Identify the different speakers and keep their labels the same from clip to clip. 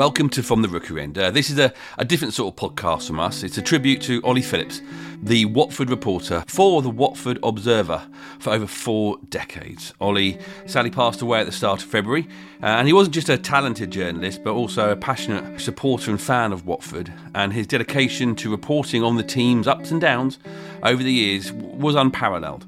Speaker 1: Welcome to From the Rookery End. Uh, this is a, a different sort of podcast from us. It's a tribute to Ollie Phillips, the Watford reporter for the Watford Observer for over four decades. Ollie sadly passed away at the start of February, uh, and he wasn't just a talented journalist, but also a passionate supporter and fan of Watford. And his dedication to reporting on the team's ups and downs over the years was unparalleled.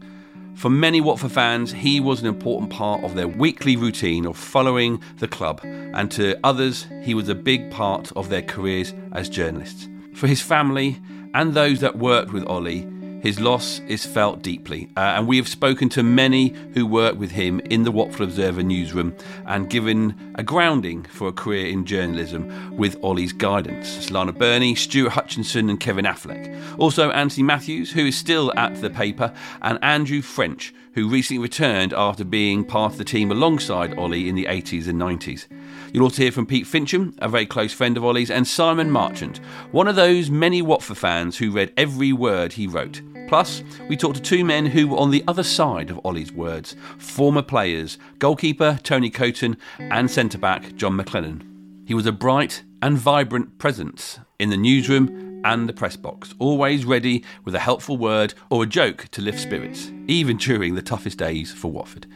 Speaker 1: For many Watford fans, he was an important part of their weekly routine of following the club, and to others, he was a big part of their careers as journalists. For his family and those that worked with Ollie, his loss is felt deeply, uh, and we have spoken to many who work with him in the Watford Observer newsroom and given a grounding for a career in journalism with Ollie's guidance. Lionel Birnie, Stuart Hutchinson, and Kevin Affleck. Also, Anthony Matthews, who is still at the paper, and Andrew French, who recently returned after being part of the team alongside Ollie in the 80s and 90s. You'll also hear from Pete Fincham, a very close friend of Ollie's, and Simon Marchant, one of those many Watford fans who read every word he wrote. Plus, we talked to two men who were on the other side of Ollie's words former players, goalkeeper Tony Coton and centre back John McClelland. He was a bright and vibrant presence in the newsroom and the press box, always ready with a helpful word or a joke to lift spirits, even during the toughest days for Watford.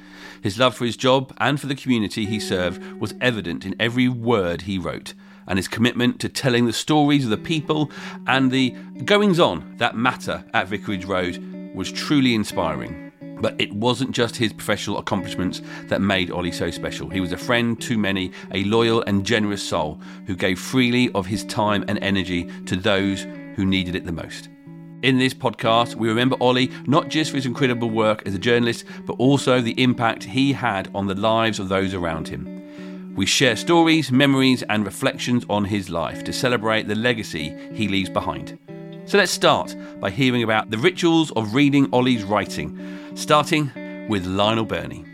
Speaker 1: His love for his job and for the community he served was evident in every word he wrote, and his commitment to telling the stories of the people and the goings on that matter at Vicarage Road was truly inspiring. But it wasn't just his professional accomplishments that made Ollie so special. He was a friend to many, a loyal and generous soul who gave freely of his time and energy to those who needed it the most. In this podcast, we remember Ollie not just for his incredible work as a journalist, but also the impact he had on the lives of those around him. We share stories, memories, and reflections on his life to celebrate the legacy he leaves behind. So let's start by hearing about the rituals of reading Ollie's writing, starting with Lionel Birnie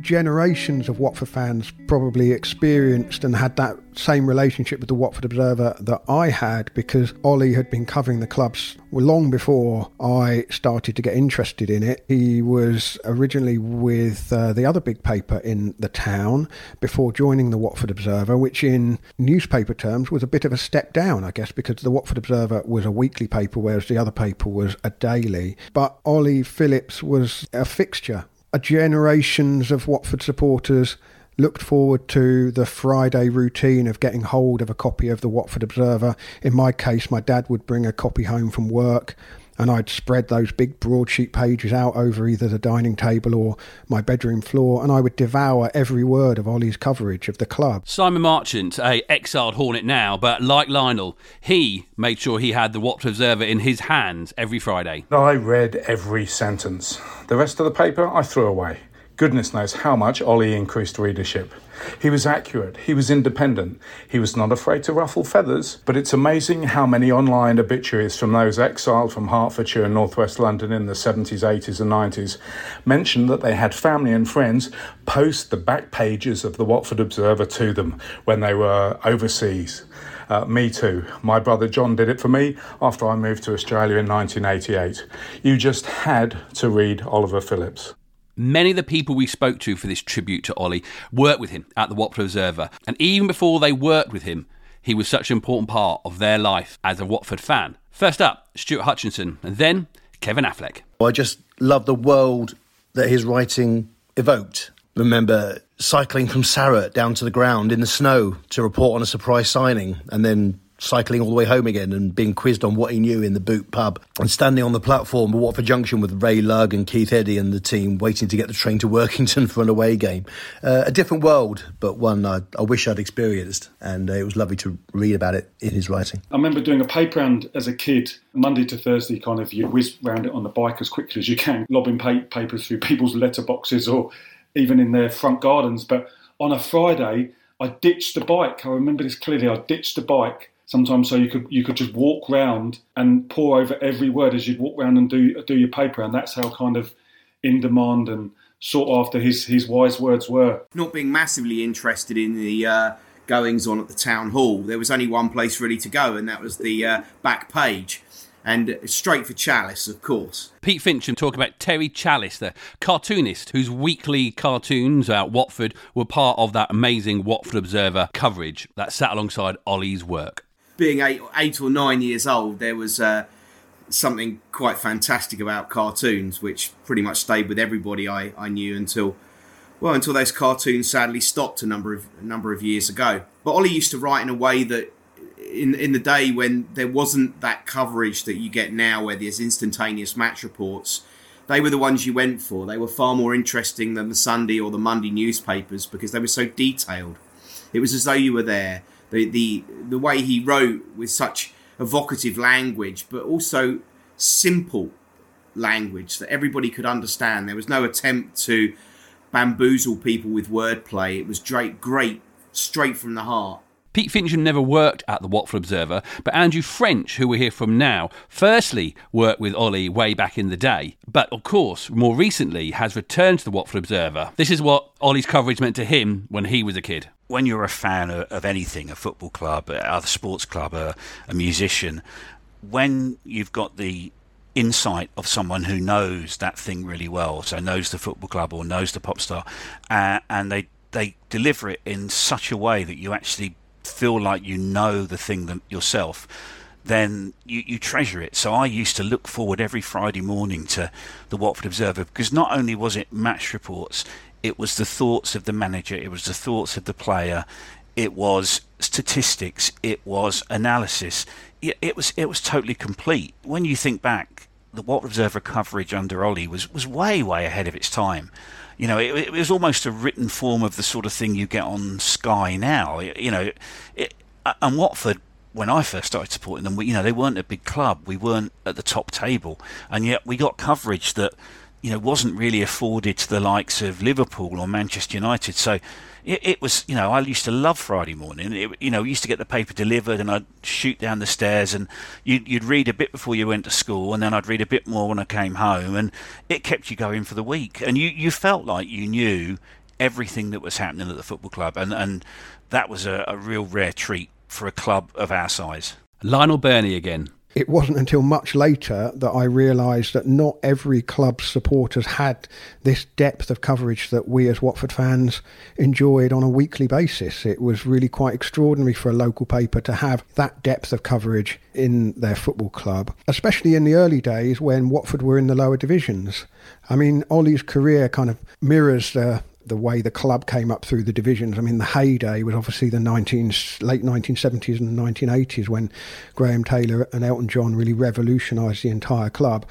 Speaker 2: generations of Watford fans probably experienced and had that same relationship with the Watford Observer that I had because Ollie had been covering the clubs long before I started to get interested in it. He was originally with uh, the other big paper in the town before joining the Watford Observer, which in newspaper terms was a bit of a step down, I guess, because the Watford Observer was a weekly paper, whereas the other paper was a daily. But Ollie Phillips was a fixture generations of Watford supporters looked forward to the Friday routine of getting hold of a copy of the Watford Observer. In my case, my dad would bring a copy home from work and I'd spread those big broadsheet pages out over either the dining table or my bedroom floor, and I would devour every word of Ollie's coverage of the club.
Speaker 1: Simon Marchant, a exiled Hornet now, but like Lionel, he made sure he had the Watford Observer in his hands every Friday.
Speaker 3: I read every sentence. The rest of the paper I threw away. Goodness knows how much Ollie increased readership. He was accurate, he was independent, he was not afraid to ruffle feathers. But it's amazing how many online obituaries from those exiled from Hertfordshire and northwest London in the 70s, 80s, and 90s mention that they had family and friends post the back pages of the Watford Observer to them when they were overseas. Uh, me too. My brother John did it for me after I moved to Australia in 1988. You just had to read Oliver Phillips.
Speaker 1: Many of the people we spoke to for this tribute to Ollie worked with him at the Watford Observer, and even before they worked with him, he was such an important part of their life as a Watford fan. First up, Stuart Hutchinson, and then Kevin Affleck.
Speaker 4: I just love the world that his writing evoked. Remember cycling from Sarratt down to the ground in the snow to report on a surprise signing, and then cycling all the way home again and being quizzed on what he knew in the boot pub and standing on the platform at Watford Junction with Ray Lugg and Keith Eddy and the team waiting to get the train to Workington for an away game. Uh, a different world, but one I, I wish I'd experienced and uh, it was lovely to read about it in his writing.
Speaker 5: I remember doing a paper round as a kid, Monday to Thursday kind of, you whiz round it on the bike as quickly as you can, lobbing papers through people's letterboxes or even in their front gardens. But on a Friday, I ditched the bike. I remember this clearly. I ditched the bike sometimes so you could you could just walk round and pour over every word as you'd walk round and do do your paper and that's how kind of in demand and sought after his his wise words were
Speaker 6: not being massively interested in the uh, goings on at the town hall there was only one place really to go and that was the uh, back page and straight for Challis, of course.
Speaker 1: Pete Fincham talking about Terry Challis, the cartoonist whose weekly cartoons about Watford were part of that amazing Watford Observer coverage that sat alongside Ollie's work.
Speaker 6: Being eight, eight or nine years old, there was uh, something quite fantastic about cartoons, which pretty much stayed with everybody I, I knew until well until those cartoons sadly stopped a number of a number of years ago. But Ollie used to write in a way that in in the day when there wasn't that coverage that you get now, where there's instantaneous match reports, they were the ones you went for. They were far more interesting than the Sunday or the Monday newspapers because they were so detailed. It was as though you were there. The the the way he wrote with such evocative language, but also simple language that everybody could understand. There was no attempt to bamboozle people with wordplay. It was great, great, straight from the heart.
Speaker 1: Pete Fincham never worked at the Watford Observer, but Andrew French, who we're here from now, firstly worked with Ollie way back in the day, but of course, more recently has returned to the Watford Observer. This is what Ollie's coverage meant to him when he was a kid.
Speaker 7: When you're a fan of anything, a football club, a sports club, a, a musician, when you've got the insight of someone who knows that thing really well, so knows the football club or knows the pop star, uh, and they they deliver it in such a way that you actually feel like you know the thing yourself, then you, you treasure it. So I used to look forward every Friday morning to the Watford Observer because not only was it match reports, it was the thoughts of the manager, it was the thoughts of the player, it was statistics, it was analysis. It, was it was totally complete. When you think back, the Watford Observer coverage under Ollie was was way way ahead of its time. You know, it, it, was almost a written form of the sort of thing you get on Sky now. You know, it, and Watford when I first started supporting them, we, you know, they weren't a big club. We weren't at the top table, and yet we got coverage that you know wasn't really afforded to the likes of Liverpool or Manchester United. So it, it, was, you know, I used to love Friday morning. It, you know, we used to get the paper delivered, and I'd shoot down the stairs, and you'd, you'd read a bit before you went to school, and then I'd read a bit more when I came home, and it kept you going for the week. And you, you felt like you knew everything that was happening at the football club, and and that was a, a real rare treat for a club of our size.
Speaker 1: Lionel Birnie again
Speaker 2: it wasn't until much later that I realised that not every club's supporters had this depth of coverage that we as Watford fans enjoyed on a weekly basis. It was really quite extraordinary for a local paper to have that depth of coverage in their football club, especially in the early days when Watford were in the lower divisions. I mean, Ollie's career kind of mirrors the the way the club came up through the divisions. I mean, the heyday was obviously the 19, late 1970s and the 1980s when Graham Taylor and Elton John really revolutionised the entire club.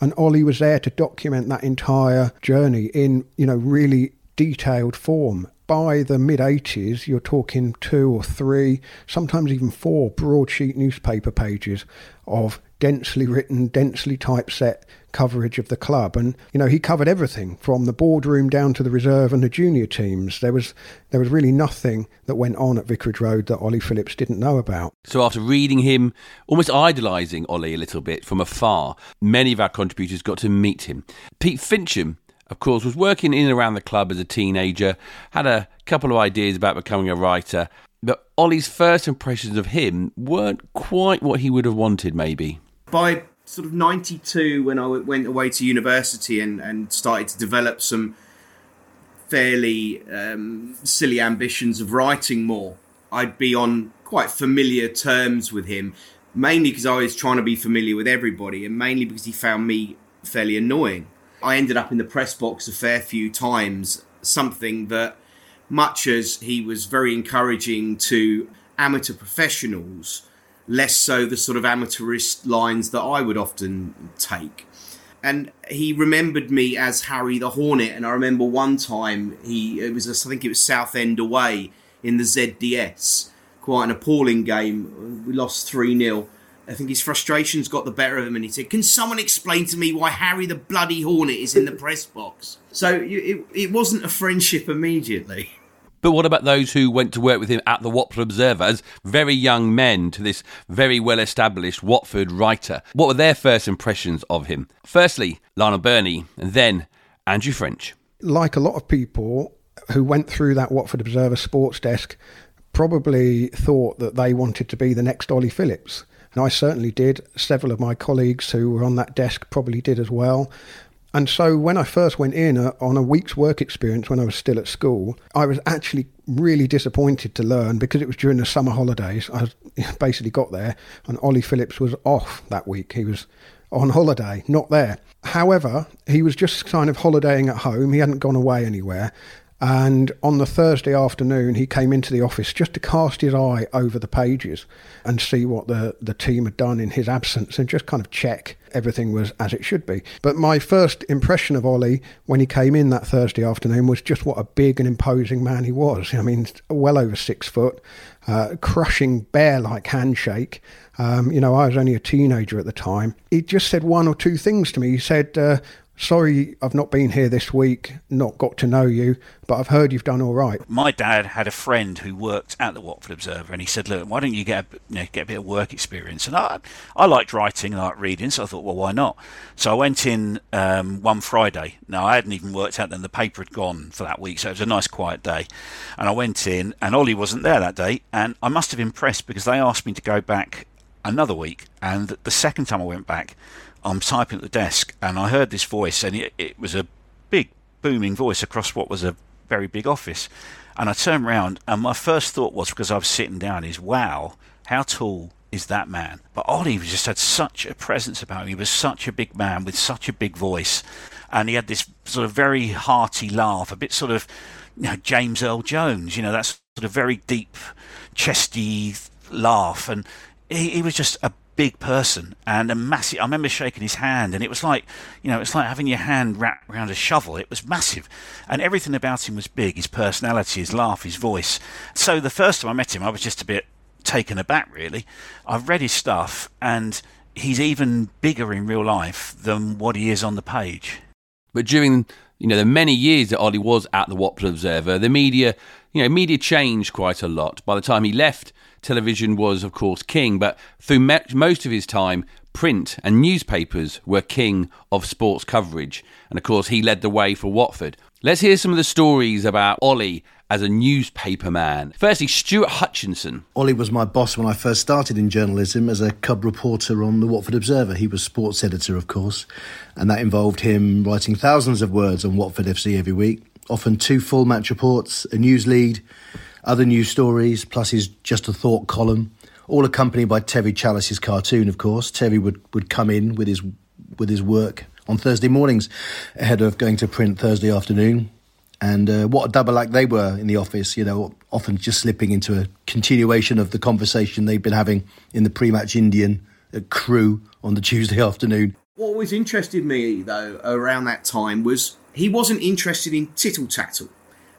Speaker 2: And Ollie was there to document that entire journey in, you know, really detailed form. By the mid 80s, you're talking two or three, sometimes even four broadsheet newspaper pages of densely written, densely typeset coverage of the club. And, you know, he covered everything from the boardroom down to the reserve and the junior teams. There was there was really nothing that went on at Vicarage Road that Ollie Phillips didn't know about.
Speaker 1: So after reading him, almost idolising Ollie a little bit from afar, many of our contributors got to meet him. Pete Fincham of course, was working in and around the club as a teenager, had a couple of ideas about becoming a writer, but Ollie's first impressions of him weren't quite what he would have wanted, maybe.
Speaker 6: By sort of 92 when I went away to university and, and started to develop some fairly um, silly ambitions of writing more. I'd be on quite familiar terms with him, mainly because I was trying to be familiar with everybody, and mainly because he found me fairly annoying. I ended up in the press box a fair few times, something that, much as he was very encouraging to amateur professionals, less so the sort of amateurist lines that I would often take. And he remembered me as Harry the Hornet, and I remember one time he it was I think it was Southend away in the ZDS, quite an appalling game. We lost three 0 I think his frustrations got the better of him, and he said, "Can someone explain to me why Harry the bloody Hornet is in the press box?" So it, it wasn't a friendship immediately.
Speaker 1: But what about those who went to work with him at the Watford Observer as very young men to this very well established Watford writer? What were their first impressions of him? Firstly, Lionel Birnie, and then Andrew French.
Speaker 2: Like a lot of people who went through that Watford Observer sports desk, probably thought that they wanted to be the next Ollie Phillips. And I certainly did. Several of my colleagues who were on that desk probably did as well. And so when I first went in uh, on a week's work experience when I was still at school, I was actually really disappointed to learn because it was during the summer holidays. I basically got there and Ollie Phillips was off that week. He was on holiday, not there. However, he was just kind of holidaying at home. He hadn't gone away anywhere. And on the Thursday afternoon, he came into the office just to cast his eye over the pages and see what the, the team had done in his absence and just kind of check everything was as it should be. But my first impression of Ollie when he came in that Thursday afternoon was just what a big and imposing man he was. I mean, well over six foot, uh, crushing bear like handshake. Um, you know, I was only a teenager at the time. He just said one or two things to me. He said, uh, sorry I've not been here this week, not got to know you, but I've heard you've done all right.
Speaker 7: My dad had a friend who worked at the Watford Observer, and he said, "Look, why don't you get a, you know, get a bit of work experience?" And I, I liked writing, I liked reading, so I thought, well, why not? So I went in um, one Friday. Now I hadn't even worked out then; the paper had gone for that week, so it was a nice quiet day. And I went in, and Ollie wasn't there that day, and I must have impressed because they asked me to go back another week, and the second time I went back I'm typing at the desk and I heard this voice, and it, it was a big, booming voice across what was a very big office. And I turned around, and my first thought was because I was sitting down, is wow, how tall is that man? But Ollie just had such a presence about him. He was such a big man with such a big voice, and he had this sort of very hearty laugh, a bit sort of you know, James Earl Jones, you know, that sort of very deep, chesty laugh, and he, he was just a big person and a massive. I remember shaking his hand, and it was like, you know, it's like having your hand wrapped around a shovel. It was massive, and everything about him was big. His personality, his laugh, his voice. So the first time I met him, I was just a bit taken aback. Really, I've read his stuff, and he's even bigger in real life than what he is on the page.
Speaker 1: But during you know the many years that Ollie was at the Watford Observer, the media, you know, media changed quite a lot. By the time he left television was, of course, king, but through me- most of his time, print and newspapers were king of sports coverage. And of course, he led the way for Watford. Let's hear some of the stories about Ollie as a newspaper man. Firstly, Stuart Hutchinson.
Speaker 4: Ollie was my boss when I first started in journalism as a cub reporter on the Watford Observer. He was sports editor, of course, and that involved him writing thousands of words on Watford FC every week, often two full match reports, a news lead, other news stories, plus his Just a Thought column, all accompanied by Terry Challice's cartoon, of course. Terry would, would come in with his with his work on Thursday mornings ahead of going to print Thursday afternoon. And uh, what a double act they were in the office, you know, often just slipping into a continuation of the conversation they'd been having in the pre match Indian crew on the Tuesday afternoon.
Speaker 6: What always interested me, though, around that time was he wasn't interested in tittle tattle.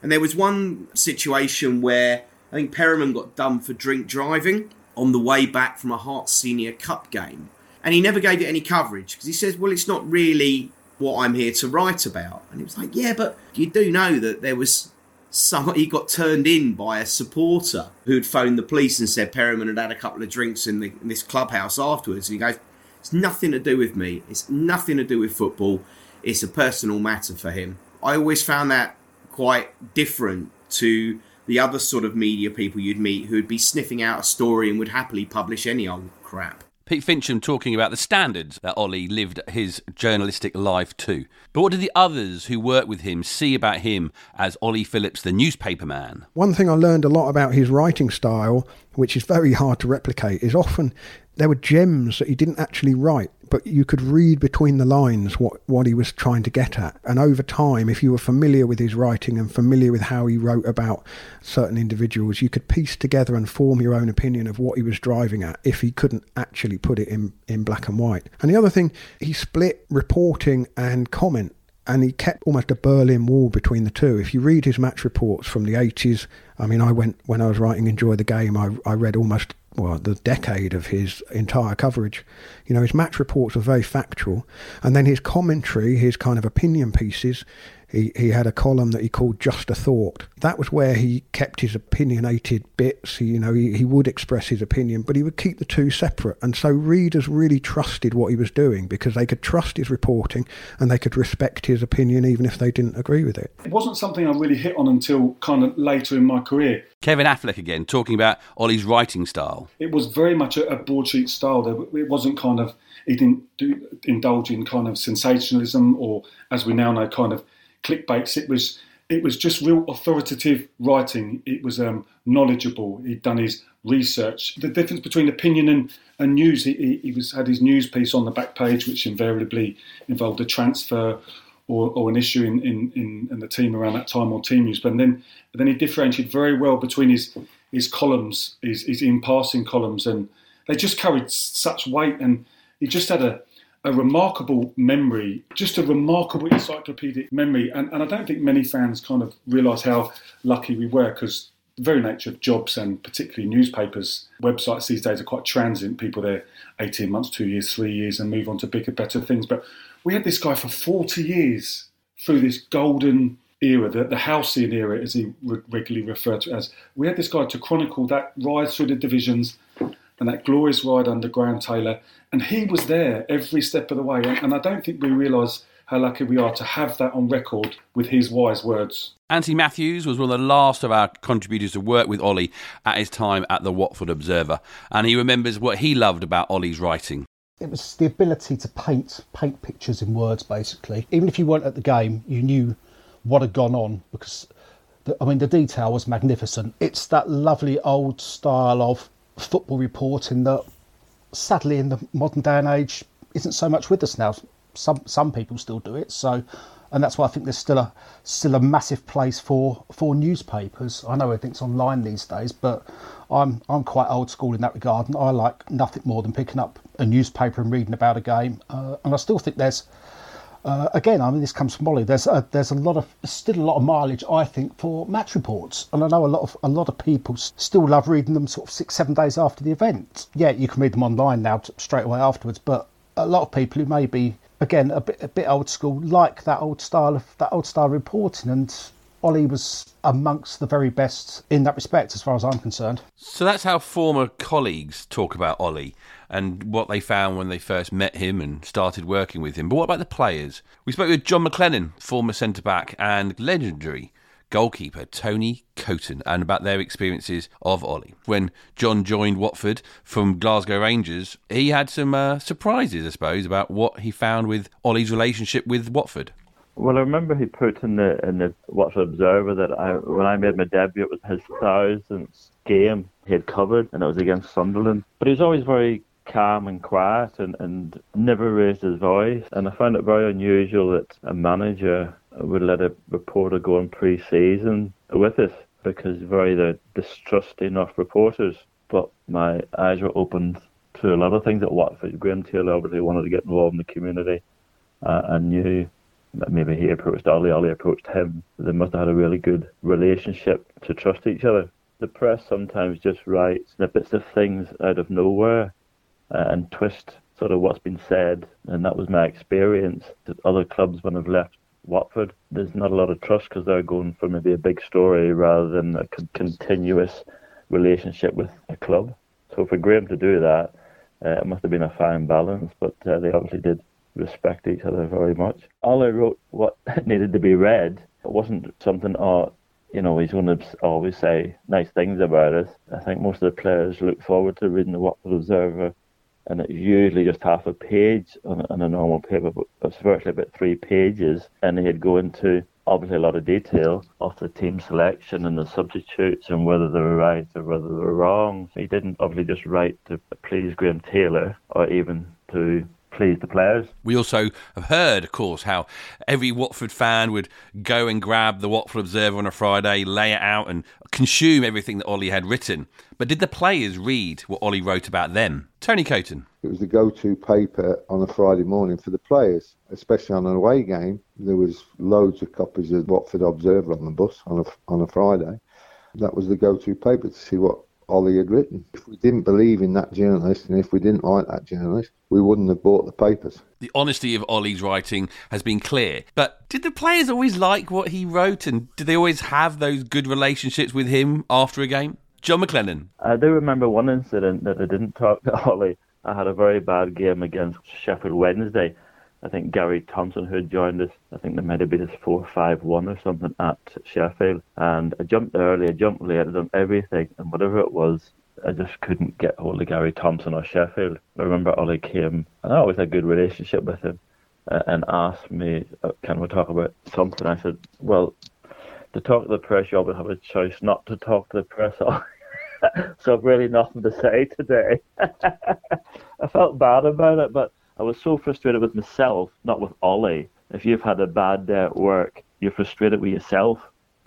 Speaker 6: And there was one situation where I think Perryman got done for drink driving on the way back from a Herts Senior Cup game. And he never gave it any coverage because he says, well, it's not really what I'm here to write about. And he was like, yeah, but you do know that there was some, he got turned in by a supporter who'd phoned the police and said Perryman had had a couple of drinks in, the, in this clubhouse afterwards. And he goes, it's nothing to do with me. It's nothing to do with football. It's a personal matter for him. I always found that quite different to the other sort of media people you'd meet who'd be sniffing out a story and would happily publish any old crap.
Speaker 1: Pete Fincham talking about the standards that Ollie lived his journalistic life to. But what did the others who worked with him see about him as Ollie Phillips, the newspaper man?
Speaker 2: One thing I learned a lot about his writing style, which is very hard to replicate, is often there were gems that he didn't actually write but you could read between the lines what, what he was trying to get at. And over time, if you were familiar with his writing and familiar with how he wrote about certain individuals, you could piece together and form your own opinion of what he was driving at if he couldn't actually put it in, in black and white. And the other thing, he split reporting and comment and he kept almost a Berlin Wall between the two. If you read his match reports from the 80s, I mean, I went when I was writing Enjoy the Game, I, I read almost well, the decade of his entire coverage. You know, his match reports were very factual, and then his commentary, his kind of opinion pieces, He, he had a column that he called Just a Thought. That was where he kept his opinionated bits. He, you know, he, he would express his opinion, but he would keep the two separate. And so readers really trusted what he was doing because they could trust his reporting and they could respect his opinion even if they didn't agree with it.
Speaker 5: It wasn't something I really hit on until kind of later in my career.
Speaker 1: Kevin Affleck again, talking about Ollie's writing style.
Speaker 5: It was very much a, a broadsheet style. It wasn't kind of, he didn't do, indulge in kind of sensationalism or, as we now know, kind of clickbaits. It was it was just real authoritative writing. It was um, knowledgeable. He'd done his research. The difference between opinion and, and news, he, he, was had his news piece on the back page, which invariably involved a transfer or, or an issue in, in, in, in, the team around that time or team news. But then then he differentiated very well between his his columns, his, his in passing columns, and they just carried such weight. And he just had a a remarkable memory, just a remarkable encyclopedic memory. And, and I don't think many fans kind of realise how lucky we were because the very nature of jobs and particularly newspapers, websites these days are quite transient. People there 18 months, two years, three years, and move on to bigger, better things. But we had this guy for 40 years through this golden era, the, the halcyon era, as he re- regularly referred to as. We had this guy to chronicle that rise through the divisions and that glorious ride under Graham Taylor. And he was there every step of the way. And I don't think we realise how lucky we are to have that on record with his wise words.
Speaker 1: Anthony Matthews was one of the last of our contributors to work with Ollie at his time at the Watford Observer, and he remembers what he loved about Ollie's writing.
Speaker 8: It was the ability to paint paint pictures in words, basically. Even if you weren't at the game, you knew what had gone on because, the, I mean, the detail was magnificent. It's that lovely old style of football reporting that sadly in the modern day and age isn't so much with us now. Some some people still do it, so and that's why I think there's still a still a massive place for for newspapers. I know everything's online these days, but I'm I'm quite old school in that regard, and I like nothing more than picking up a newspaper and reading about a game. Uh, and I still think there's uh, again, I mean, this comes from Molly. There's a, there's a lot of still a lot of mileage, I think, for match reports, and I know a lot of a lot of people still love reading them sort of six seven days after the event. Yeah, you can read them online now straight away afterwards, but a lot of people who may be again a bit a bit old school like that old style of that old style reporting, and Ollie was amongst the very best in that respect, as far as I'm concerned.
Speaker 1: So that's how former colleagues talk about Ollie and what they found when they first met him and started working with him. But what about the players? We spoke with John McClelland, former centre back and legendary goalkeeper Tony Coton, and about their experiences of Ollie. When John joined Watford from Glasgow Rangers, he had some uh, surprises, I suppose, about what he found with Ollie's relationship with Watford.
Speaker 9: Well, I remember he put in the in the Watford Observer that I when I made my debut, it was his thousandth game he had covered, and it was against Sunderland. But he was always very calm and quiet, and, and never raised his voice. And I found it very unusual that a manager would let a reporter go on pre-season with us because very the distrusting of reporters. But my eyes were opened to a lot of things at Watford. Graham Taylor obviously wanted to get involved in the community uh, and knew maybe he approached Ali, Ali approached him. They must have had a really good relationship to trust each other. The press sometimes just writes snippets of things out of nowhere uh, and twist sort of what's been said, and that was my experience. That other clubs, when I've left Watford, there's not a lot of trust because they're going for maybe a big story rather than a con- continuous relationship with a club. So for Graham to do that, uh, it must have been a fine balance, but uh, they obviously did respect each other very much. Ollie wrote what needed to be read. It wasn't something, oh, you know, he's going to always say nice things about us. I think most of the players look forward to reading the Watford Observer, and it's usually just half a page on, on a normal paper, but it's virtually about three pages, and he'd go into obviously a lot of detail of the team selection and the substitutes and whether they were right or whether they were wrong. He didn't obviously just write to please Graham Taylor or even to please the players.
Speaker 1: We also have heard, of course, how every Watford fan would go and grab the Watford Observer on a Friday, lay it out, and consume everything that Ollie had written. But did the players read what Ollie wrote about them? Tony Coton.
Speaker 10: It was the go-to paper on a Friday morning for the players, especially on an away game. There was loads of copies of Watford Observer on the bus on a on a Friday. That was the go-to paper to see what Ollie had written. If we didn't believe in that journalist and if we didn't like that journalist, we wouldn't have bought the papers.
Speaker 1: The honesty of Ollie's writing has been clear. But did the players always like what he wrote and did they always have those good relationships with him after a game? John McClelland.
Speaker 9: I do remember one incident that I didn't talk to Ollie. I had a very bad game against Sheffield Wednesday. I think Gary Thompson, who had joined us, I think there might have been this 4 5 1 or something at Sheffield. And I jumped early, I jumped late, I'd done everything. And whatever it was, I just couldn't get hold of Gary Thompson or Sheffield. I remember Ollie came, and I always had a good relationship with him, uh, and asked me, uh, Can we talk about something? I said, Well, to talk to the press, you always have a choice not to talk to the press. so I've really nothing to say today. I felt bad about it, but I was so frustrated with myself, not with Ollie. If you've had a bad day at work, you're frustrated with yourself.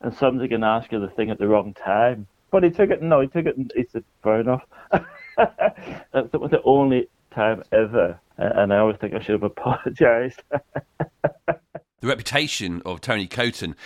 Speaker 9: and somebody can ask you the thing at the wrong time. But he took it, no, he took it and he said, fair enough. that was the only time ever. And I always think I should have apologised.
Speaker 1: the reputation of Tony Coton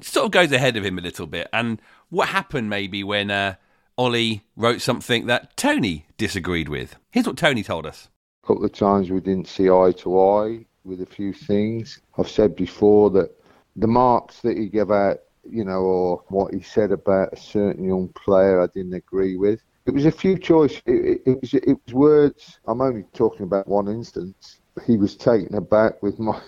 Speaker 1: sort of goes ahead of him a little bit. And what happened maybe when uh, Ollie wrote something that Tony disagreed with? Here's what Tony told us.
Speaker 10: A couple of times we didn't see eye to eye with a few things. I've said before that the marks that he gave out, you know, or what he said about a certain young player, I didn't agree with. It was a few choices. It, it, it, was, it was words. I'm only talking about one instance. He was taken aback with my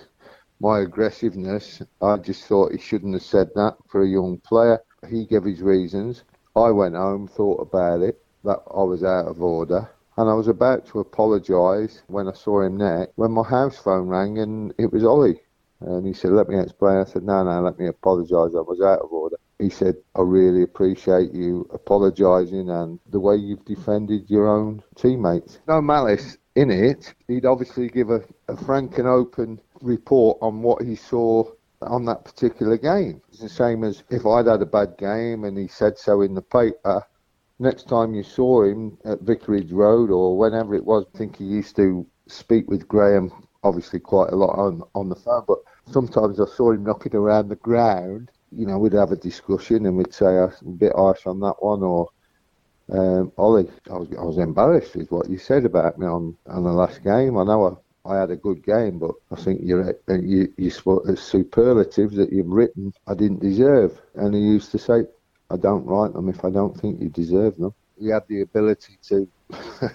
Speaker 10: my aggressiveness. I just thought he shouldn't have said that for a young player. He gave his reasons. I went home, thought about it, that I was out of order. And I was about to apologise when I saw him next, when my house phone rang and it was Ollie. And he said, let me explain. I said, no, no, let me apologise. I was out of order. He said, I really appreciate you apologising and the way you've defended your own teammates. No malice in it. He'd obviously give a, a frank and open report on what he saw on that particular game. It's the same as if I'd had a bad game and he said so in the paper next time you saw him at Vicarage Road or whenever it was, I think he used to speak with Graham, obviously quite a lot on on the phone, but sometimes I saw him knocking around the ground. You know, we'd have a discussion and we'd say a bit harsh on that one, or um, Ollie, I was, I was embarrassed with what you said about me on, on the last game. I know I, had a good game, but I think you're, uh, you, you uh, superlatives that you've written I didn't deserve. And he used to say, I don't write them if I don't think you deserve them. He had the ability to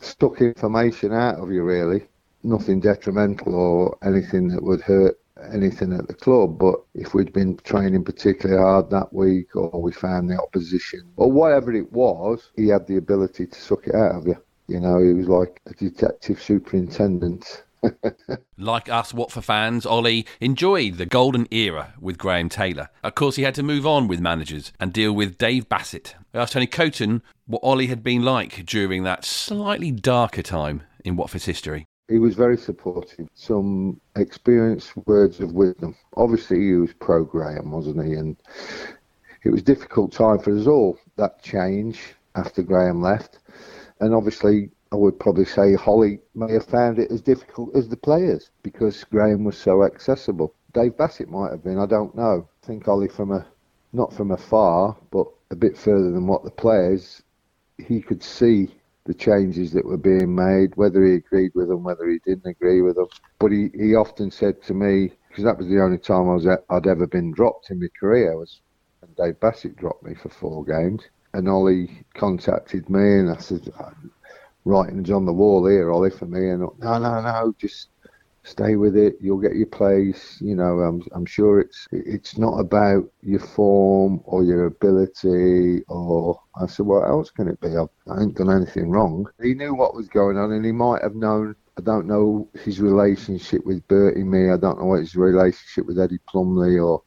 Speaker 10: stuck information out of you, really. Nothing detrimental or anything that would hurt anything at the club. But if we'd been training particularly hard that week or we found the opposition or whatever it was, he had the ability to suck it out of you. You know, he was like a detective superintendent
Speaker 1: like us Watford fans, Ollie enjoyed the golden era with Graham Taylor. Of course, he had to move on with managers and deal with Dave Bassett. I asked Tony Coton what Ollie had been like during that slightly darker time in Watford's history.
Speaker 10: He was very supportive. Some experienced words of wisdom. Obviously, he was pro Graham, wasn't he? And it was a difficult time for us all, that change after Graham left. And obviously, I would probably say Holly may have found it as difficult as the players because Graham was so accessible. Dave Bassett might have been, I don't know. I think Holly from a not from afar, but a bit further than what the players, he could see the changes that were being made, whether he agreed with them, whether he didn't agree with them. But he, he often said to me, because that was the only time I was at, I'd ever been dropped in my career, was Dave Bassett dropped me for four games. And Ollie contacted me and I said, uh, writings on the wall here, Ollie, for me. And no, no, no, just stay with it. You'll get your place. You know, I'm, I'm sure it's it's not about your form or your ability. Or I said, what else can it be? I've, I ain't done anything wrong. He knew what was going on, and he might have known. I don't know his relationship with Bertie Mee. I don't know what his relationship with Eddie Plumley or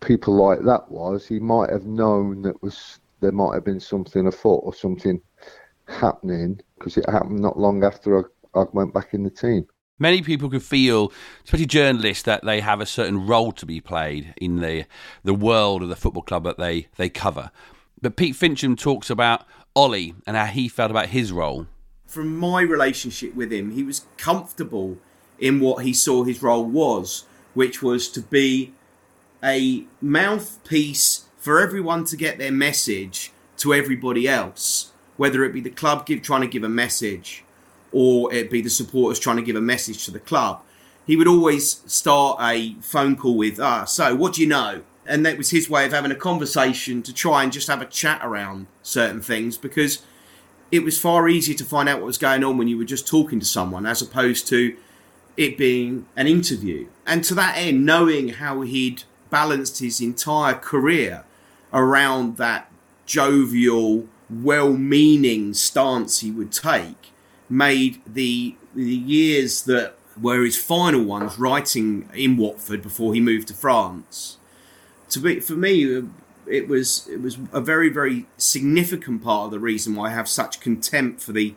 Speaker 10: people like that was. He might have known that was there might have been something afoot or something happening because it happened not long after I, I went back in the team.
Speaker 1: Many people could feel, especially journalists, that they have a certain role to be played in the the world of the football club that they, they cover. But Pete Fincham talks about Ollie and how he felt about his role.
Speaker 6: From my relationship with him, he was comfortable in what he saw his role was, which was to be a mouthpiece for everyone to get their message to everybody else, whether it be the club give, trying to give a message or it be the supporters trying to give a message to the club, he would always start a phone call with, ah, so what do you know? And that was his way of having a conversation to try and just have a chat around certain things because it was far easier to find out what was going on when you were just talking to someone as opposed to it being an interview. And to that end, knowing how he'd balanced his entire career around that jovial, well meaning stance he would take made the, the years that were his final ones writing in Watford before he moved to France. To be, for me, uh, it was it was a very very significant part of the reason why I have such contempt for the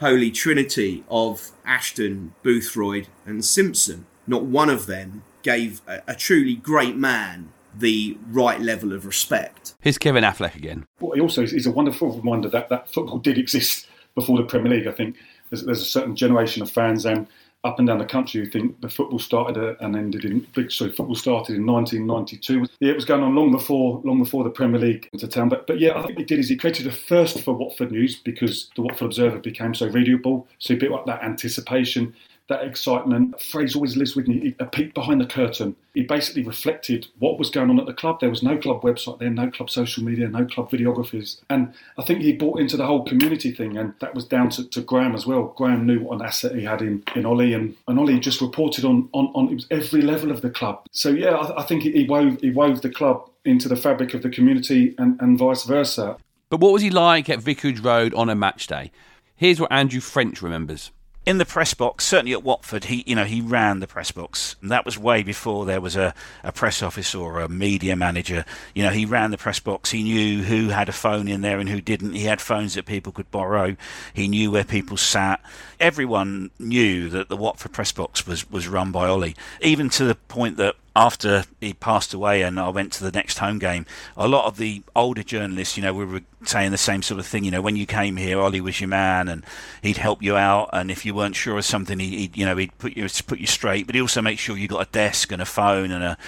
Speaker 6: holy trinity of Ashton, Boothroyd, and Simpson. Not one of them gave a, a truly great man the right level of respect.
Speaker 1: Here's Kevin Affleck again.
Speaker 5: Well, he also is a wonderful reminder that, that football did exist before the Premier League. I think there's, there's a certain generation of fans and up and down the country who think the football started uh, and ended in sorry football started in 1992 yeah, it was going on long before long before the Premier League into town but but yeah I think he did is he created a first for Watford News because the Watford Observer became so readable so he built up that anticipation that excitement. Phrase always lives with me. A peek behind the curtain. He basically reflected what was going on at the club. There was no club website there, no club social media, no club videographers. And I think he bought into the whole community thing, and that was down to, to Graham as well. Graham knew what an asset he had in, in Ollie, and, and Ollie just reported on, on, on it was every level of the club. So, yeah, I, I think he wove, he wove the club into the fabric of the community and, and vice versa.
Speaker 1: But what was he like at Vicarage Road on a match day? Here's what Andrew French remembers
Speaker 7: in the press box, certainly at Watford, he you know he ran the press box. And that was way before there was a, a press office or a media manager. You know, he ran the press box. He knew who had a phone in there and who didn't. He had phones that people could borrow. He knew where people sat. Everyone knew that the Watford press box was was run by Ollie, even to the point that after he passed away and I went to the next home game, a lot of the older journalists, you know, were saying the same sort of thing. You know, when you came here, Ollie was your man, and he'd help you out. And if you weren't sure of something, he'd, you know, he'd put you put you straight. But he also make sure you got a desk and a phone and a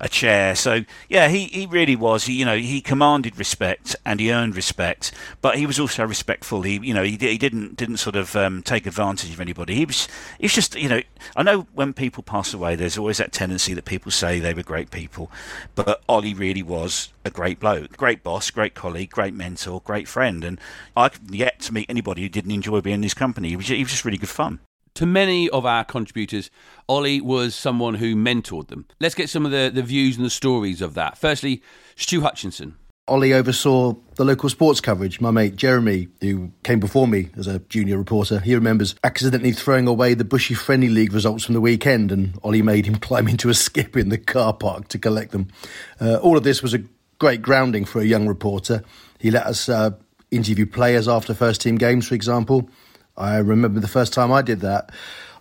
Speaker 7: a chair. So yeah, he, he really was. He you know he commanded respect and he earned respect, but he was also respectful. He you know he, he didn't didn't sort of um, take advantage of anybody. He was it's just you know I know when people pass away, there's always that tendency that people say they were great people, but Ollie really was a great bloke, great boss, great colleague, great mentor, great friend, and I've yet to meet anybody who didn't enjoy being in his company. He was, he was just really good fun.
Speaker 1: To many of our contributors, Ollie was someone who mentored them. Let's get some of the, the views and the stories of that. Firstly, Stu Hutchinson.
Speaker 4: Ollie oversaw the local sports coverage. My mate Jeremy, who came before me as a junior reporter, he remembers accidentally throwing away the Bushey Friendly League results from the weekend, and Ollie made him climb into a skip in the car park to collect them. Uh, all of this was a great grounding for a young reporter. He let us uh, interview players after first team games, for example. I remember the first time I did that,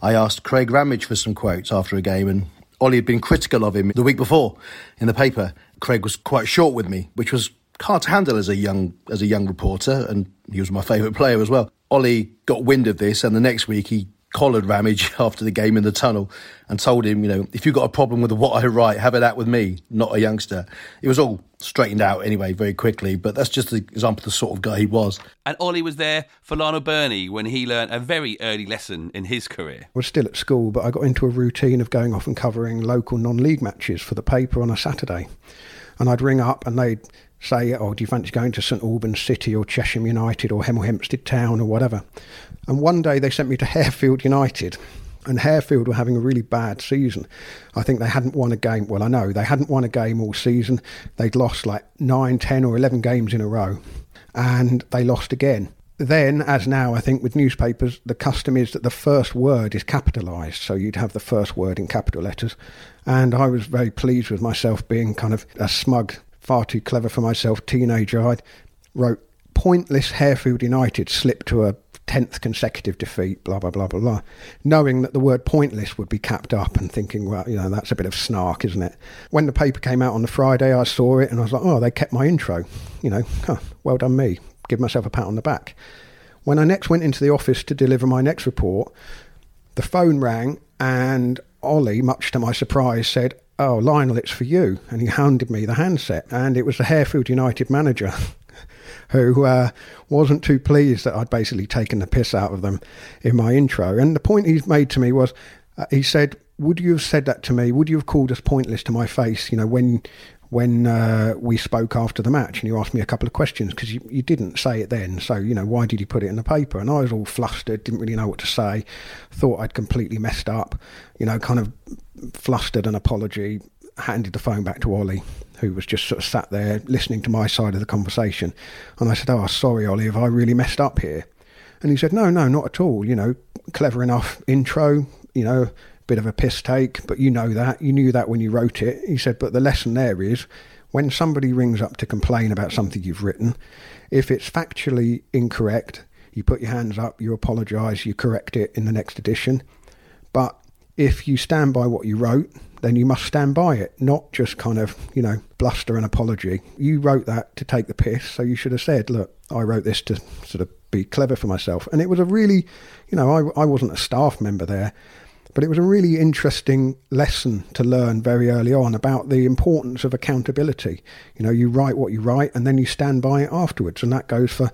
Speaker 4: I asked Craig Ramage for some quotes after a game, and Ollie had been critical of him the week before in the paper. Craig was quite short with me, which was hard to handle as a young as a young reporter, and he was my favourite player as well. Ollie got wind of this, and the next week he collared Ramage after the game in the tunnel and told him, you know, if you've got a problem with what I write, have it out with me, not a youngster. It was all straightened out anyway very quickly, but that's just an example of the sort of guy he was.
Speaker 1: And Ollie was there for Lionel Birnie when he learned a very early lesson in his career. I
Speaker 2: was still at school, but I got into a routine of going off and covering local non league matches for the paper on a Saturday. And I'd ring up and they'd say, oh, do you fancy going to St Albans City or Chesham United or Hemel Hempstead Town or whatever? And one day they sent me to Harefield United. And Harefield were having a really bad season. I think they hadn't won a game. Well, I know they hadn't won a game all season. They'd lost like 9, 10, or 11 games in a row. And they lost again. Then, as now, I think with newspapers, the custom is that the first word is capitalised. So you'd have the first word in capital letters. And I was very pleased with myself being kind of a smug, far too clever for myself teenager. I wrote pointless Harefield United slipped to a 10th consecutive defeat, blah, blah, blah, blah, blah. Knowing that the word pointless would be capped up and thinking, well, you know, that's a bit of snark, isn't it? When the paper came out on the Friday, I saw it and I was like, oh, they kept my intro. You know, huh, well done me. Give myself a pat on the back. When I next went into the office to deliver my next report, the phone rang and Ollie, much to my surprise, said, Oh, Lionel, it's for you. And he handed me the handset, and it was the Harefield United manager. who uh, wasn't too pleased that I'd basically taken the piss out of them in my intro. And the point he's made to me was, uh, he said, "Would you have said that to me? Would you have called us pointless to my face? You know, when when uh, we spoke after the match and you asked me a couple of questions because you, you didn't say it then. So, you know, why did you put it in the paper? And I was all flustered, didn't really know what to say, thought I'd completely messed up, you know, kind of flustered an apology, handed the phone back to Ollie, who was just sort of sat there listening to my side of the conversation. And I said, Oh, sorry, Ollie, have I really messed up here? And he said, No, no, not at all. You know, clever enough intro, you know, bit of a piss take, but you know that. You knew that when you wrote it. He said, but the lesson there is when somebody rings up to complain about something you've written, if it's factually incorrect, you put your hands up, you apologise, you correct it in the next edition. But if you stand by what you wrote, then you must stand by it, not just kind of, you know, bluster an apology. You wrote that to take the piss, so you should have said, look, I wrote this to sort of be clever for myself. And it was a really, you know, I, I wasn't a staff member there, but it was a really interesting lesson to learn very early on about the importance of accountability. You know, you write what you write and then you stand by it afterwards. And that goes for,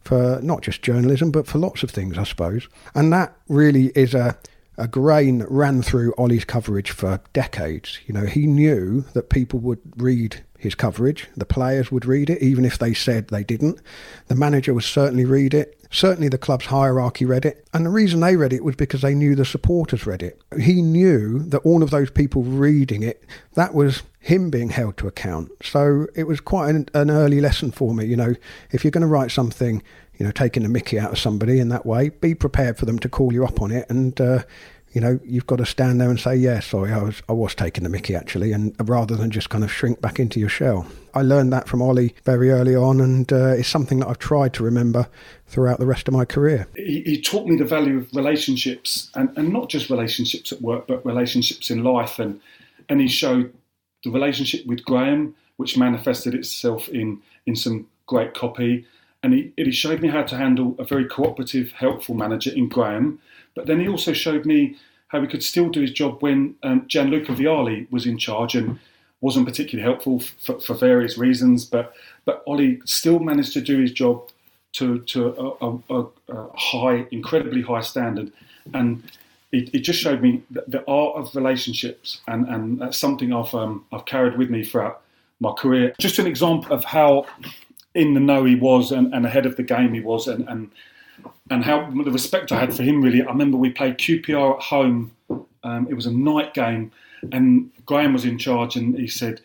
Speaker 2: for not just journalism, but for lots of things, I suppose. And that really is a, a grain ran through Ollie's coverage for decades. You know, he knew that people would read his coverage, the players would read it, even if they said they didn't. The manager would certainly read it. Certainly, the club's hierarchy read it. And the reason they read it was because they knew the supporters read it. He knew that all of those people reading it, that was him being held to account. So it was quite an, an early lesson for me. You know, if you're going to write something, you know, taking the mickey out of somebody in that way, be prepared for them to call you up on it and, uh, you know, you've got to stand there and say, "Yeah, sorry, I was I was taking the Mickey actually," and rather than just kind of shrink back into your shell. I learned that from Ollie very early on, and uh, it's something that I've tried to remember throughout the rest of my career.
Speaker 5: He, he, taught me the value of relationships, and, and not just relationships at work, but relationships in life, and and he showed the relationship with Graham, which manifested itself in in some great copy, and he, he showed me how to handle a very cooperative, helpful manager in Graham but then he also showed me how he could still do his job when um, Gianluca Vialli was in charge and wasn't particularly helpful for, for various reasons. But but Ollie still managed to do his job to to a, a, a high, incredibly high standard, and it, it just showed me the, art of relationships, and and that's something I've um, I've carried with me throughout my career. Just an example of how in the know he was and, and ahead of the game he was, and, and and how the respect I had for him. Really, I remember we played QPR at home. Um, it was a night game, and Graham was in charge, and he said,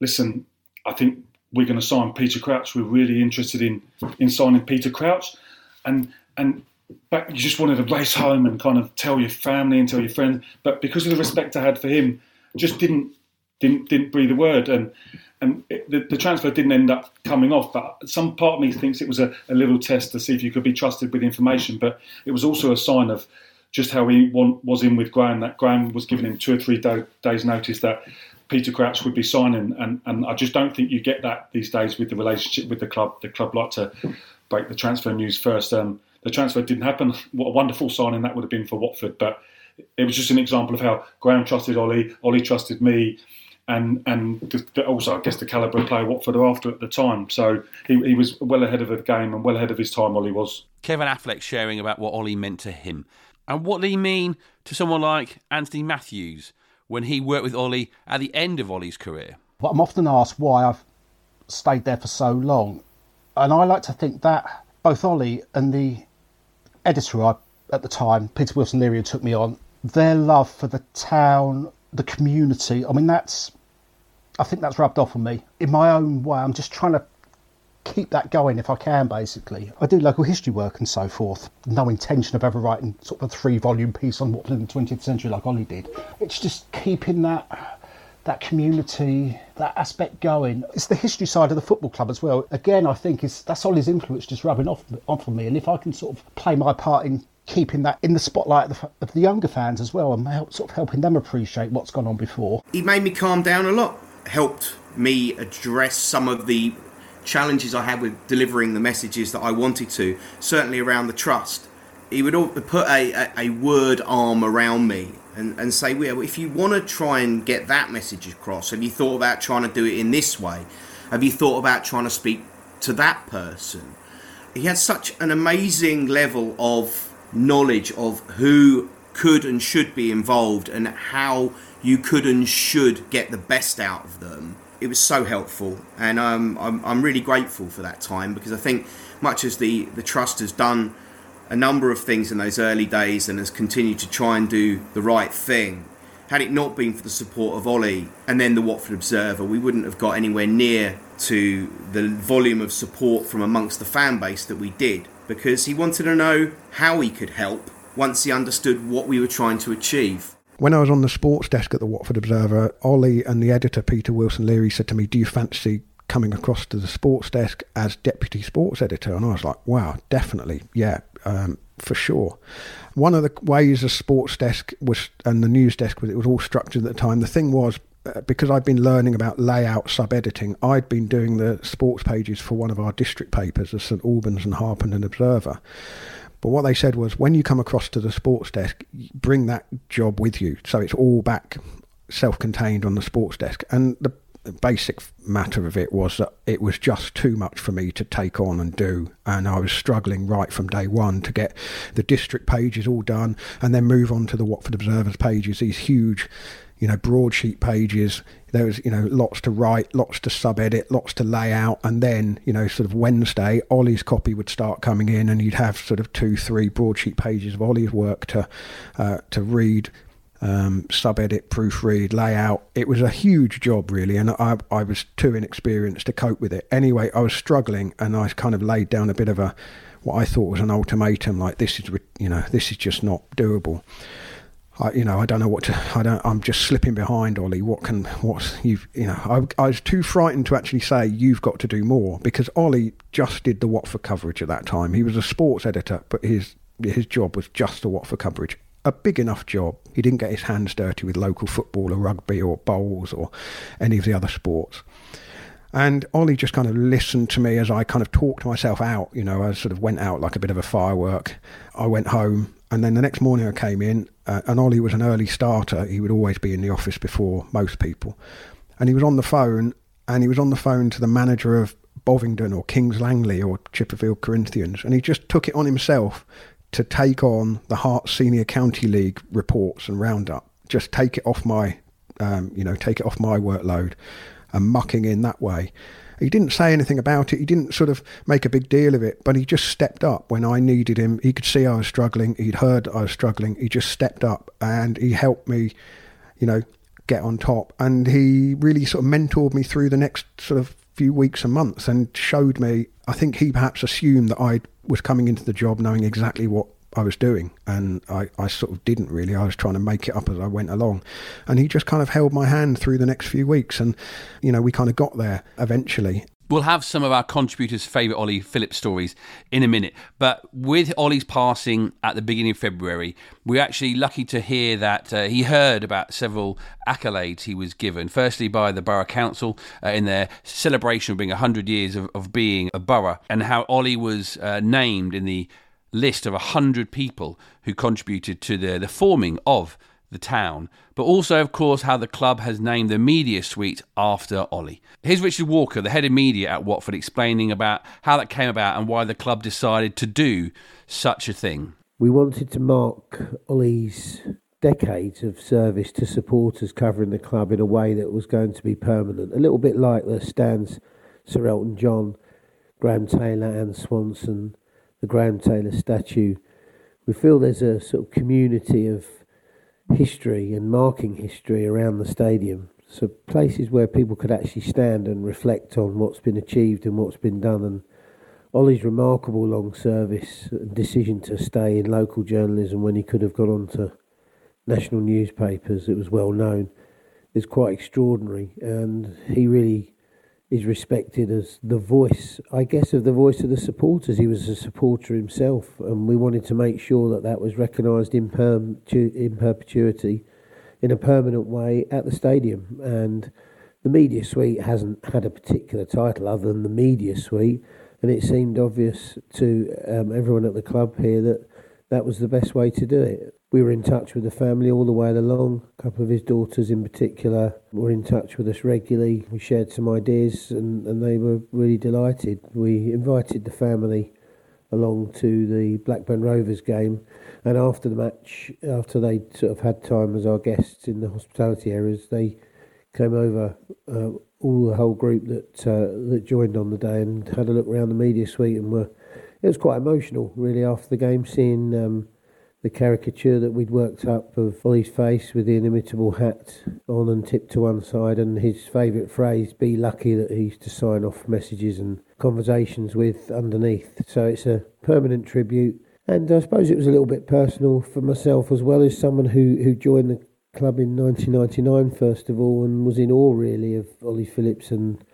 Speaker 5: "Listen, I think we're going to sign Peter Crouch. We're really interested in in signing Peter Crouch," and and but you just wanted to race home and kind of tell your family and tell your friends. But because of the respect I had for him, just didn't didn't didn't breathe a word. And and it, the, the, transfer didn't end up coming off. But some part of me thinks it was a, a, little test to see if you could be trusted with information. But it was also a sign of just how he want, was in with Graham. That Graham was giving him two or three do, days' notice that Peter Crouch would be signing, and and I just don't think you get that these days with the relationship with the club. The club like to break the transfer news first. Um, the transfer didn't happen. What a wonderful signing that would have been for Watford, but it was just an example of how Graham trusted Ollie, Ollie trusted me, and and the, the, also I guess the calibre of player Watford are after at the time. So he, he was well ahead of the game and well ahead of his time. Ollie was.
Speaker 1: Kevin Affleck sharing about what Ollie meant to him and what did he mean to someone like Anthony Matthews when he worked with Ollie at the end of Ollie's career.
Speaker 8: But I'm often asked why I've stayed there for so long, and I like to think that both Ollie and the editor I, at the time, Peter Wilson Leary, took me on, their love for the town, the community. I mean, that's I think that's rubbed off on me in my own way. I'm just trying to keep that going if I can, basically. I do local history work and so forth. No intention of ever writing sort of a three volume piece on Watford in the 20th century like Ollie did. It's just keeping that. That community, that aspect going. It's the history side of the football club as well. Again, I think is that's Ollie's influence just rubbing off off on me. And if I can sort of play my part in keeping that in the spotlight of the, of the younger fans as well, and help, sort of helping them appreciate what's gone on before.
Speaker 6: He made me calm down a lot helped me address some of the challenges I had with delivering the messages that I wanted to, certainly around the trust. He would put a, a, a word arm around me and, and say, well, if you want to try and get that message across, have you thought about trying to do it in this way? Have you thought about trying to speak to that person. He had such an amazing level of knowledge of who could and should be involved and how you could and should get the best out of them. It was so helpful, and um, I'm, I'm really grateful for that time because I think, much as the, the Trust has done a number of things in those early days and has continued to try and do the right thing, had it not been for the support of Ollie and then the Watford Observer, we wouldn't have got anywhere near to the volume of support from amongst the fan base that we did because he wanted to know how he could help once he understood what we were trying to achieve.
Speaker 2: When I was on the sports desk at the Watford Observer, Ollie and the editor Peter Wilson Leary said to me, Do you fancy coming across to the sports desk as deputy sports editor? And I was like, Wow, definitely. Yeah, um, for sure. One of the ways the sports desk was and the news desk was, it was all structured at the time. The thing was, uh, because I'd been learning about layout sub editing, I'd been doing the sports pages for one of our district papers, the St Albans and Harpenden Observer. But what they said was when you come across to the sports desk, bring that job with you. So it's all back self contained on the sports desk. And the basic matter of it was that it was just too much for me to take on and do. And I was struggling right from day one to get the district pages all done and then move on to the Watford Observer's pages, these huge you know, broadsheet pages. There was, you know, lots to write, lots to sub-edit, lots to lay out, and then, you know, sort of Wednesday, Ollie's copy would start coming in, and you'd have sort of two, three broadsheet pages of Ollie's work to uh, to read, um, sub-edit, proofread, layout. It was a huge job, really, and I I was too inexperienced to cope with it. Anyway, I was struggling, and I kind of laid down a bit of a what I thought was an ultimatum, like this is, you know, this is just not doable. I, you know, I don't know what to. I don't. I'm just slipping behind, Ollie. What can? What's you've, You know, I, I was too frightened to actually say you've got to do more because Ollie just did the Watford coverage at that time. He was a sports editor, but his his job was just the Watford coverage. A big enough job. He didn't get his hands dirty with local football or rugby or bowls or any of the other sports. And Ollie just kind of listened to me as I kind of talked myself out. You know, I sort of went out like a bit of a firework. I went home and then the next morning I came in, uh, and Ollie was an early starter. He would always be in the office before most people. And he was on the phone, and he was on the phone to the manager of Bovingdon or Kings Langley or Chipperfield Corinthians. And he just took it on himself to take on the Herts Senior County League reports and roundup. Just take it off my, um, you know, take it off my workload and mucking in that way. He didn't say anything about it. He didn't sort of make a big deal of it, but he just stepped up when I needed him. He could see I was struggling. He'd heard I was struggling. He just stepped up and he helped me, you know, get on top. And he really sort of mentored me through the next sort of few weeks and months and showed me. I think he perhaps assumed that I was coming into the job knowing exactly what I was doing, and I, I sort of didn't really. I was trying to make it up as I went along, and he just kind of held my hand through the next few weeks, and you know we kind of got there eventually.
Speaker 1: We'll have some of our contributors' favourite Ollie Phillips stories in a minute. But with Ollie's passing at the beginning of February, we're actually lucky to hear that uh, he heard about several accolades he was given. Firstly, by the Borough Council uh, in their celebration of being 100 years of, of being a borough, and how Ollie was uh, named in the list of 100 people who contributed to the, the forming of the town, but also, of course, how the club has named the media suite after Ollie. Here's Richard Walker, the head of media at Watford, explaining about how that came about and why the club decided to do such a thing.
Speaker 11: We wanted to mark Ollie's decades of service to supporters covering the club in a way that was going to be permanent, a little bit like the stands Sir Elton John, Graham Taylor, and Swanson the Graham Taylor statue, we feel there's a sort of community of history and marking history around the stadium. So places where people could actually stand and reflect on what's been achieved and what's been done. And Ollie's remarkable long service and decision to stay in local journalism when he could have gone on to national newspapers, it was well known, is quite extraordinary. And he really is respected as the voice, I guess, of the voice of the supporters. He was a supporter himself, and we wanted to make sure that that was recognised in, in perpetuity, in a permanent way at the stadium. And the media suite hasn't had a particular title other than the media suite, and it seemed obvious to um, everyone at the club here that that was the best way to do it. We were in touch with the family all the way along. A couple of his daughters, in particular, were in touch with us regularly. We shared some ideas, and, and they were really delighted. We invited the family along to the Blackburn Rovers game, and after the match, after they'd sort of had time as our guests in the hospitality areas, they came over, uh, all the whole group that uh, that joined on the day, and had a look around the media suite, and were it was quite emotional, really, after the game, seeing um, the caricature that we'd worked up of Ollie's face with the inimitable hat on and tipped to one side, and his favourite phrase, be lucky that he used to sign off messages and conversations with underneath. So it's a permanent tribute. And I suppose it was a little bit personal for myself as well as someone who, who joined the club in 1999, first of all, and was in awe really of Ollie Phillips and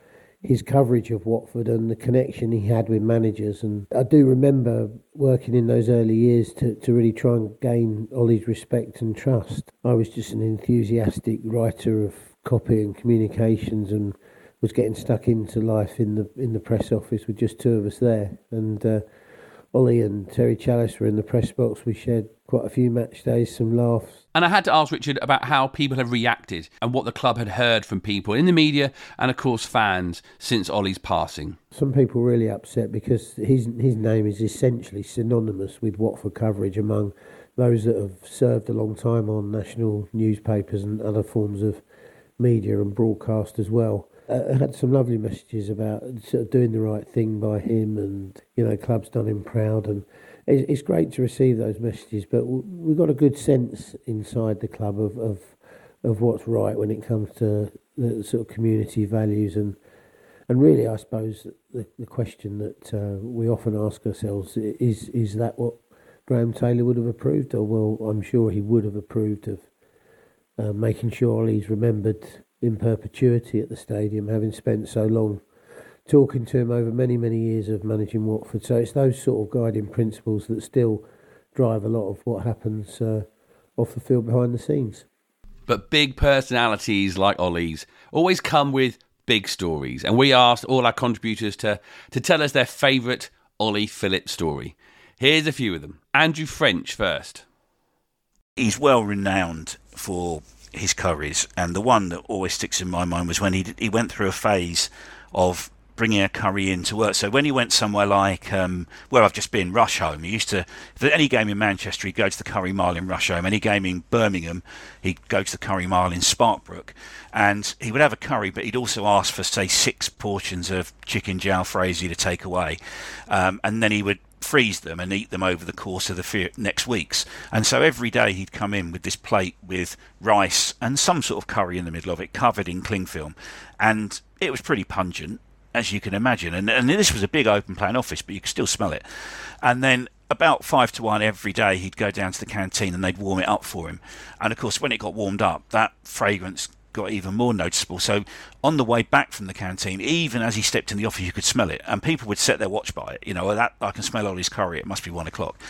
Speaker 11: his coverage of Watford and the connection he had with managers. And I do remember working in those early years to, to really try and gain Ollie's respect and trust. I was just an enthusiastic writer of copy and communications and was getting stuck into life in the in the press office with just two of us there. And uh, Ollie and Terry Challis were in the press box. We shared quite a few match days, some laughs.
Speaker 1: And I had to ask Richard about how people have reacted and what the club had heard from people in the media and, of course, fans since Ollie's passing.
Speaker 11: Some people really upset because his his name is essentially synonymous with Watford coverage among those that have served a long time on national newspapers and other forms of media and broadcast as well. Uh, had some lovely messages about sort of doing the right thing by him and, you know, club's done him proud and it's great to receive those messages, but we've got a good sense inside the club of, of of what's right when it comes to the sort of community values and and really, I suppose the, the question that uh, we often ask ourselves is is that what Graham Taylor would have approved? Or well, I'm sure he would have approved of uh, making sure he's remembered in perpetuity at the stadium, having spent so long talking to him over many, many years of managing Watford. So it's those sort of guiding principles that still drive a lot of what happens uh, off the field behind the scenes.
Speaker 1: But big personalities like Ollie's always come with big stories, and we asked all our contributors to, to tell us their favourite Ollie Phillips story. Here's a few of them. Andrew French first.
Speaker 7: He's well renowned for his curries, and the one that always sticks in my mind was when he he went through a phase of bringing a curry into work. So when he went somewhere like um, where I've just been, Rusholme, he used to, for any game in Manchester, he'd go to the Curry Mile in Rusholme. Any game in Birmingham, he'd go to the Curry Mile in Sparkbrook. And he would have a curry, but he'd also ask for, say, six portions of chicken jalfrezi to take away. Um, and then he would freeze them and eat them over the course of the next weeks. And so every day he'd come in with this plate with rice and some sort of curry in the middle of it, covered in cling film. And it was pretty pungent as you can imagine. And, and this was a big open plan office, but you could still smell it. And then about five to one every day, he'd go down to the canteen and they'd warm it up for him. And of course, when it got warmed up, that fragrance got even more noticeable. So on the way back from the canteen, even as he stepped in the office, you could smell it, and people would set their watch by it. You know, that I can smell Ollie's curry. It must be one o'clock.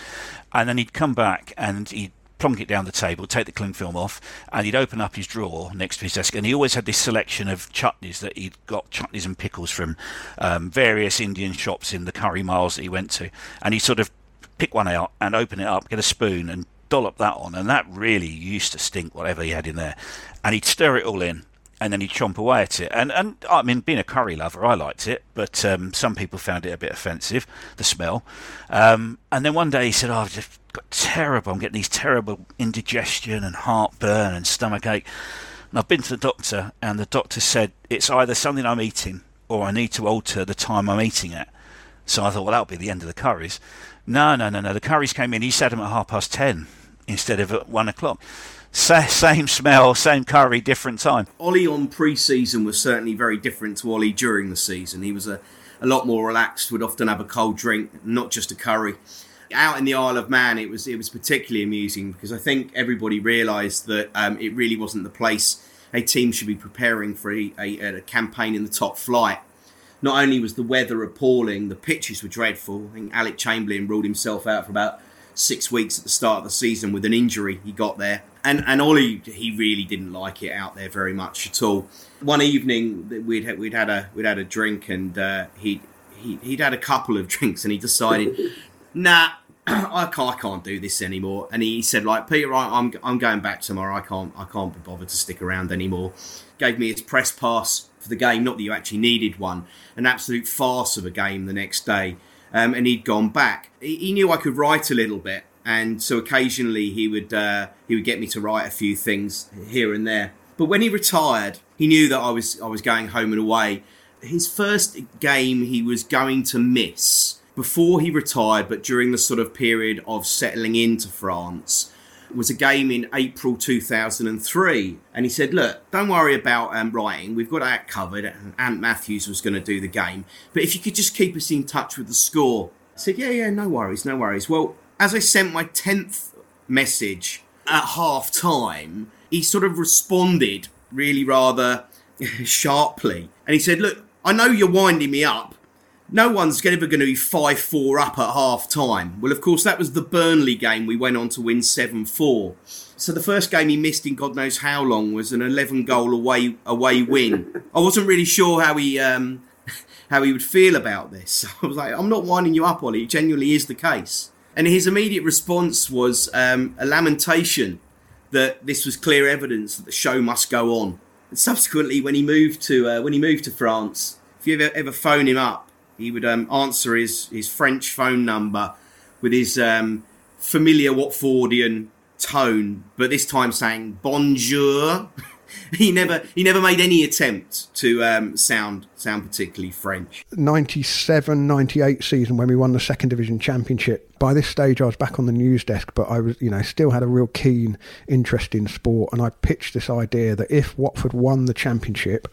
Speaker 7: And then he'd come back and he'd plonk it down the table, take the cling film off, and he'd open up his drawer next to his desk. And he always had this selection of chutneys that he'd got chutneys and pickles from um, various Indian shops in the curry miles that he went to. And he'd sort of pick one out and open it up, get a spoon and dollop that on. And that really used to stink, whatever he had in there. And he'd stir it all in and then he'd chomp away at it. And and I mean, being a curry lover, I liked it, but um, some people found it a bit offensive, the smell. Um, and then one day he said, oh, "I've just got terrible. I'm getting these terrible indigestion and heartburn and stomach ache." And I've been to the doctor, and the doctor said it's either something I'm eating or I need to alter the time I'm eating it. So I thought, well, that'll be the end of the curries. No, no, no, no. The curries came in. He said them at half past ten instead of at one o'clock. same smell, same curry, different time.
Speaker 6: Ollie on pre-season was certainly very different to Ollie during the season. He was a, a lot more relaxed. Would often have a cold drink, not just a curry. Out in the Isle of Man, it was it was particularly amusing because I think everybody realised that um, it really wasn't the place a team should be preparing for a, a, a campaign in the top flight not only was the weather appalling, the pitches were dreadful. I think Alec Chamberlain ruled himself out for about six weeks at the start of the season with an injury he got there. And and Ollie, he really didn't like it out there very much at all. One evening we'd had, we'd had a we'd had a drink and uh, he he he'd had a couple of drinks and he decided, nah, I can't, I can't do this anymore. And he said, like, Peter, right, I'm, I'm going back tomorrow. I can't, I can't be bothered to stick around anymore. Gave me his press pass for the game. Not that you actually needed one. An absolute farce of a game the next day. Um, and he'd gone back. He, knew I could write a little bit, and so occasionally he would uh, he would get me to write a few things here and there. But when he retired, he knew that I was I was going home and away. His first game he was going to miss before he retired, but during the sort of period of settling into France, was a game in April 2003. And he said, Look, don't worry about um, writing. We've got that covered. And Matthews was going to do the game. But if you could just keep us in touch with the score. I said, Yeah, yeah, no worries, no worries. Well, as I sent my 10th message at half time, he sort of responded really rather sharply. And he said, Look, I know you're winding me up, no one's ever going to be 5 4 up at half time. Well, of course, that was the Burnley game we went on to win 7 4. So the first game he missed in God knows how long was an 11 goal away away win. I wasn't really sure how he um, how he would feel about this. I was like, I'm not winding you up, Ollie. It genuinely is the case. And his immediate response was um, a lamentation that this was clear evidence that the show must go on. And subsequently, when he moved to uh, when he moved to France, if you ever ever phone him up, he would um, answer his, his French phone number with his um, familiar Watfordian tone, but this time saying bonjour. he never he never made any attempt to um, sound sound particularly French.
Speaker 2: 97 98 season when we won the second division championship. By this stage I was back on the news desk but I was you know still had a real keen interest in sport and I pitched this idea that if Watford won the championship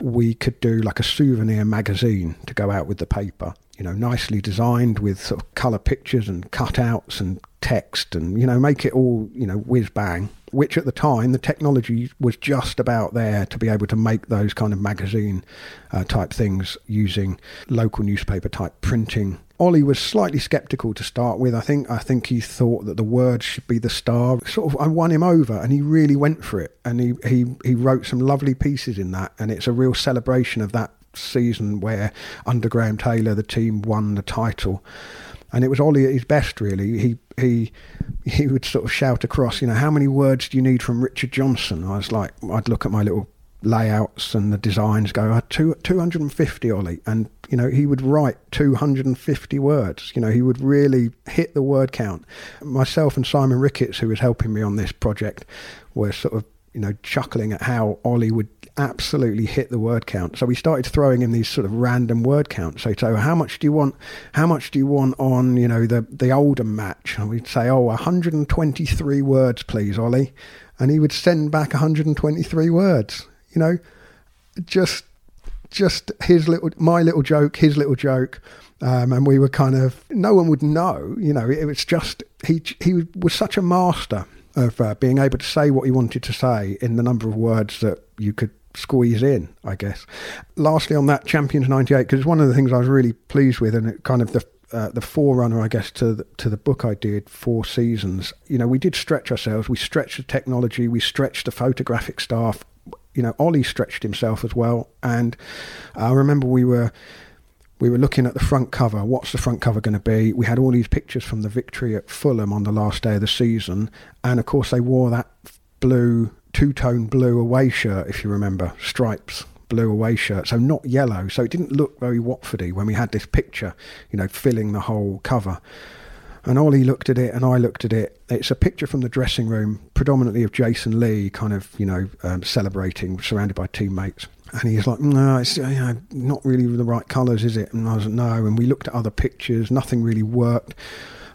Speaker 2: we could do like a souvenir magazine to go out with the paper you know, nicely designed with sort of colour pictures and cutouts and text and, you know, make it all, you know, whiz bang. Which at the time, the technology was just about there to be able to make those kind of magazine uh, type things using local newspaper type printing. Ollie was slightly sceptical to start with. I think I think he thought that the word should be the star. Sort of, I won him over, and he really went for it. And he, he he wrote some lovely pieces in that, and it's a real celebration of that season where under Graham Taylor the team won the title. And it was Ollie at his best, really. He he he would sort of shout across, you know, how many words do you need from Richard Johnson? I was like, I'd look at my little layouts and the designs, go, I two, 250, Ollie. And, you know, he would write 250 words. You know, he would really hit the word count. Myself and Simon Ricketts, who was helping me on this project, were sort of you know, chuckling at how Ollie would absolutely hit the word count. So we started throwing in these sort of random word counts. So, so how much do you want? How much do you want on, you know, the the Oldham match? And we'd say, oh, 123 words, please, Ollie. And he would send back 123 words. You know, just just his little, my little joke, his little joke. Um, and we were kind of no one would know you know it was just he he was such a master of uh, being able to say what he wanted to say in the number of words that you could squeeze in, I guess. Lastly, on that Champions '98, because one of the things I was really pleased with, and it kind of the uh, the forerunner, I guess, to the, to the book I did, Four Seasons. You know, we did stretch ourselves. We stretched the technology. We stretched the photographic staff. You know, Ollie stretched himself as well. And I remember we were we were looking at the front cover. What's the front cover going to be? We had all these pictures from the victory at Fulham on the last day of the season, and of course they wore that blue two-tone blue away shirt, if you remember, stripes blue away shirt, so not yellow. So it didn't look very Watfordy when we had this picture, you know, filling the whole cover. And Ollie looked at it, and I looked at it. It's a picture from the dressing room, predominantly of Jason Lee, kind of, you know, um, celebrating, surrounded by teammates. And he's like, no, it's you know, not really the right colours, is it? And I was like, no. And we looked at other pictures, nothing really worked.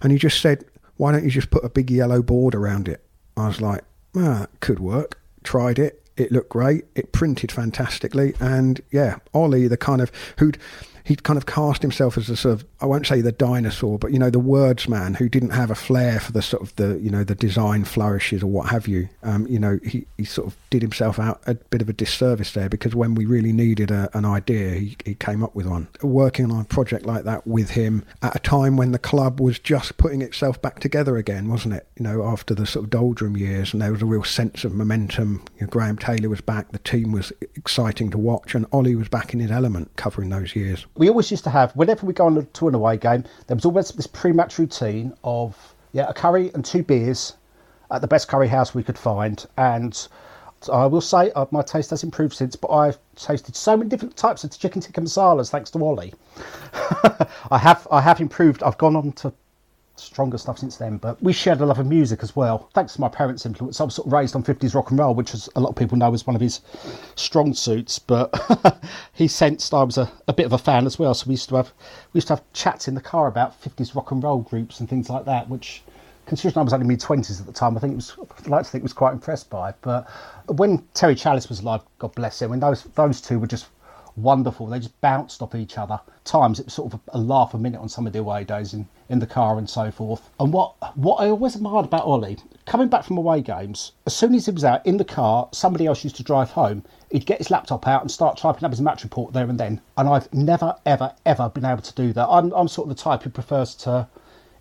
Speaker 2: And he just said, why don't you just put a big yellow board around it? I was like, ah, could work. Tried it. It looked great. It printed fantastically. And yeah, Ollie, the kind of who'd he'd kind of cast himself as a sort of I won't say the dinosaur, but you know the words man who didn't have a flair for the sort of the you know the design flourishes or what have you. Um, you know he, he sort of did himself out a bit of a disservice there because when we really needed a, an idea, he, he came up with one. Working on a project like that with him at a time when the club was just putting itself back together again, wasn't it? You know after the sort of doldrum years, and there was a real sense of momentum. You know, Graham Taylor was back, the team was exciting to watch, and Ollie was back in his element covering those years
Speaker 8: we always used to have whenever we go on to an away game, there was always this pre-match routine of yeah a curry and two beers at the best curry house we could find, and I will say uh, my taste has improved since, but I've tasted so many different types of chicken tikka masalas thanks to Ollie. I have I have improved. I've gone on to stronger stuff since then. But we shared a love of music as well. Thanks to my parents' influence, I was sort of raised on 50s rock and roll, which a lot of people know is one of his strong suits. But he sensed I was a, a bit of a fan as well. So we used to have we used to have chats in the car about 50s rock and roll groups and things like that, which considering I was only mid twenties at the time, I think it was I'd like to think was quite impressed by. But when Terry Challis was alive, God bless him, when those those two were just wonderful. They just bounced off each other. Times it was sort of a, laugh a minute on some of the away days in, in the car and so forth. And what what I always admired about Ollie, coming back from away games, as soon as he was out in the car, somebody else used to drive home. He'd get his laptop out and start typing up his match report there and then. And I've never, ever, ever been able to do that. I'm, I'm sort of the type who prefers to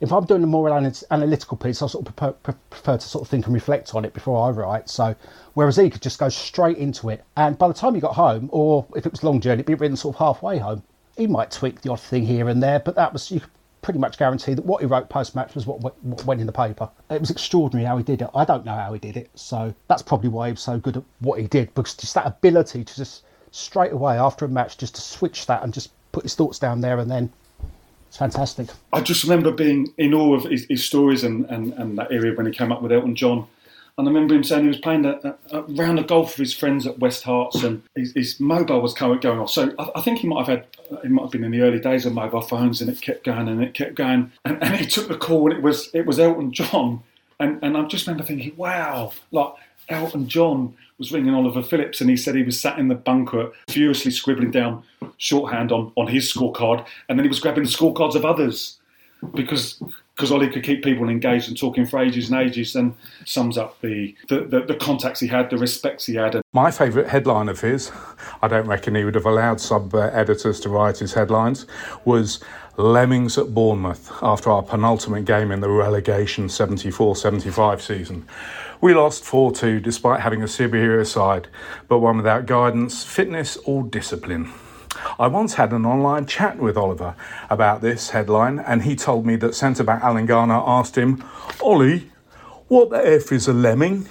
Speaker 8: if I'm doing a more analytical piece, I sort of prefer, prefer, to sort of think and reflect on it before I write. So, whereas he could just go straight into it, and by the time he got home, or if it was a long journey, it'd be written sort of halfway home. He might tweak the odd thing here and there, but that was you could pretty much guarantee that what he wrote post match was what, what went in the paper. It was extraordinary how he did it. I don't know how he did it, so that's probably why he was so good at what he did because just that ability to just straight away after a match just to switch that and just put his thoughts down there and then it's fantastic.
Speaker 5: I just remember being in awe of his, his stories and, and, and, that area when he came up with Elton John. And I remember him saying he was playing a, a, round of golf with his friends at West Herts, and his, his mobile was going off. So I, I, think he might have had, it might have been in the early days of mobile phones, and it kept going and it kept going. And, and he took the call, and it was it was Elton John. And and I just remember thinking, wow, like Elton John was ringing Oliver Phillips, and he said he was sat in the bunker furiously scribbling down shorthand on, on his scorecard, and then he was grabbing the scorecards of others because because Ollie could keep people engaged and talking for ages and ages, and sums up the, the, the, the contacts he had, the respects he had.
Speaker 3: My favourite headline of his, I don't reckon he would have allowed sub uh, editors to write his headlines, was Lemmings at Bournemouth after our penultimate game in the relegation 74 75 season. We lost 4 2 despite having a superior side, but one without guidance, fitness, or discipline. I once had an online chat with Oliver about this headline, and he told me that centre back Alan Garner asked him, Ollie, what the F is a lemming?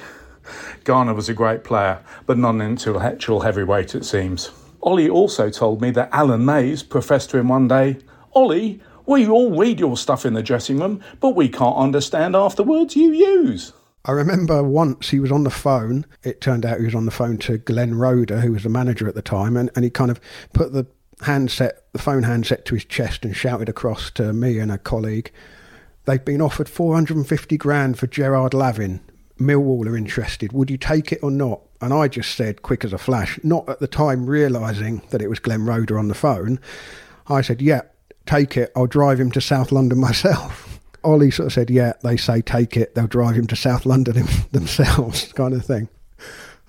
Speaker 3: Garner was a great player, but not an intellectual heavyweight, it seems. Ollie also told me that Alan Mayes professed to him one day, Ollie, we all read your stuff in the dressing room, but we can't understand half the words you use.
Speaker 2: I remember once he was on the phone. It turned out he was on the phone to Glenn Roeder, who was the manager at the time, and, and he kind of put the handset, the phone handset to his chest and shouted across to me and a colleague, They've been offered 450 grand for Gerard Lavin. Millwall are interested. Would you take it or not? And I just said, quick as a flash, not at the time realising that it was Glenn Roeder on the phone. I said, Yeah, take it. I'll drive him to South London myself. Ollie sort of said, "Yeah, they say take it. They'll drive him to South London themselves," kind of thing.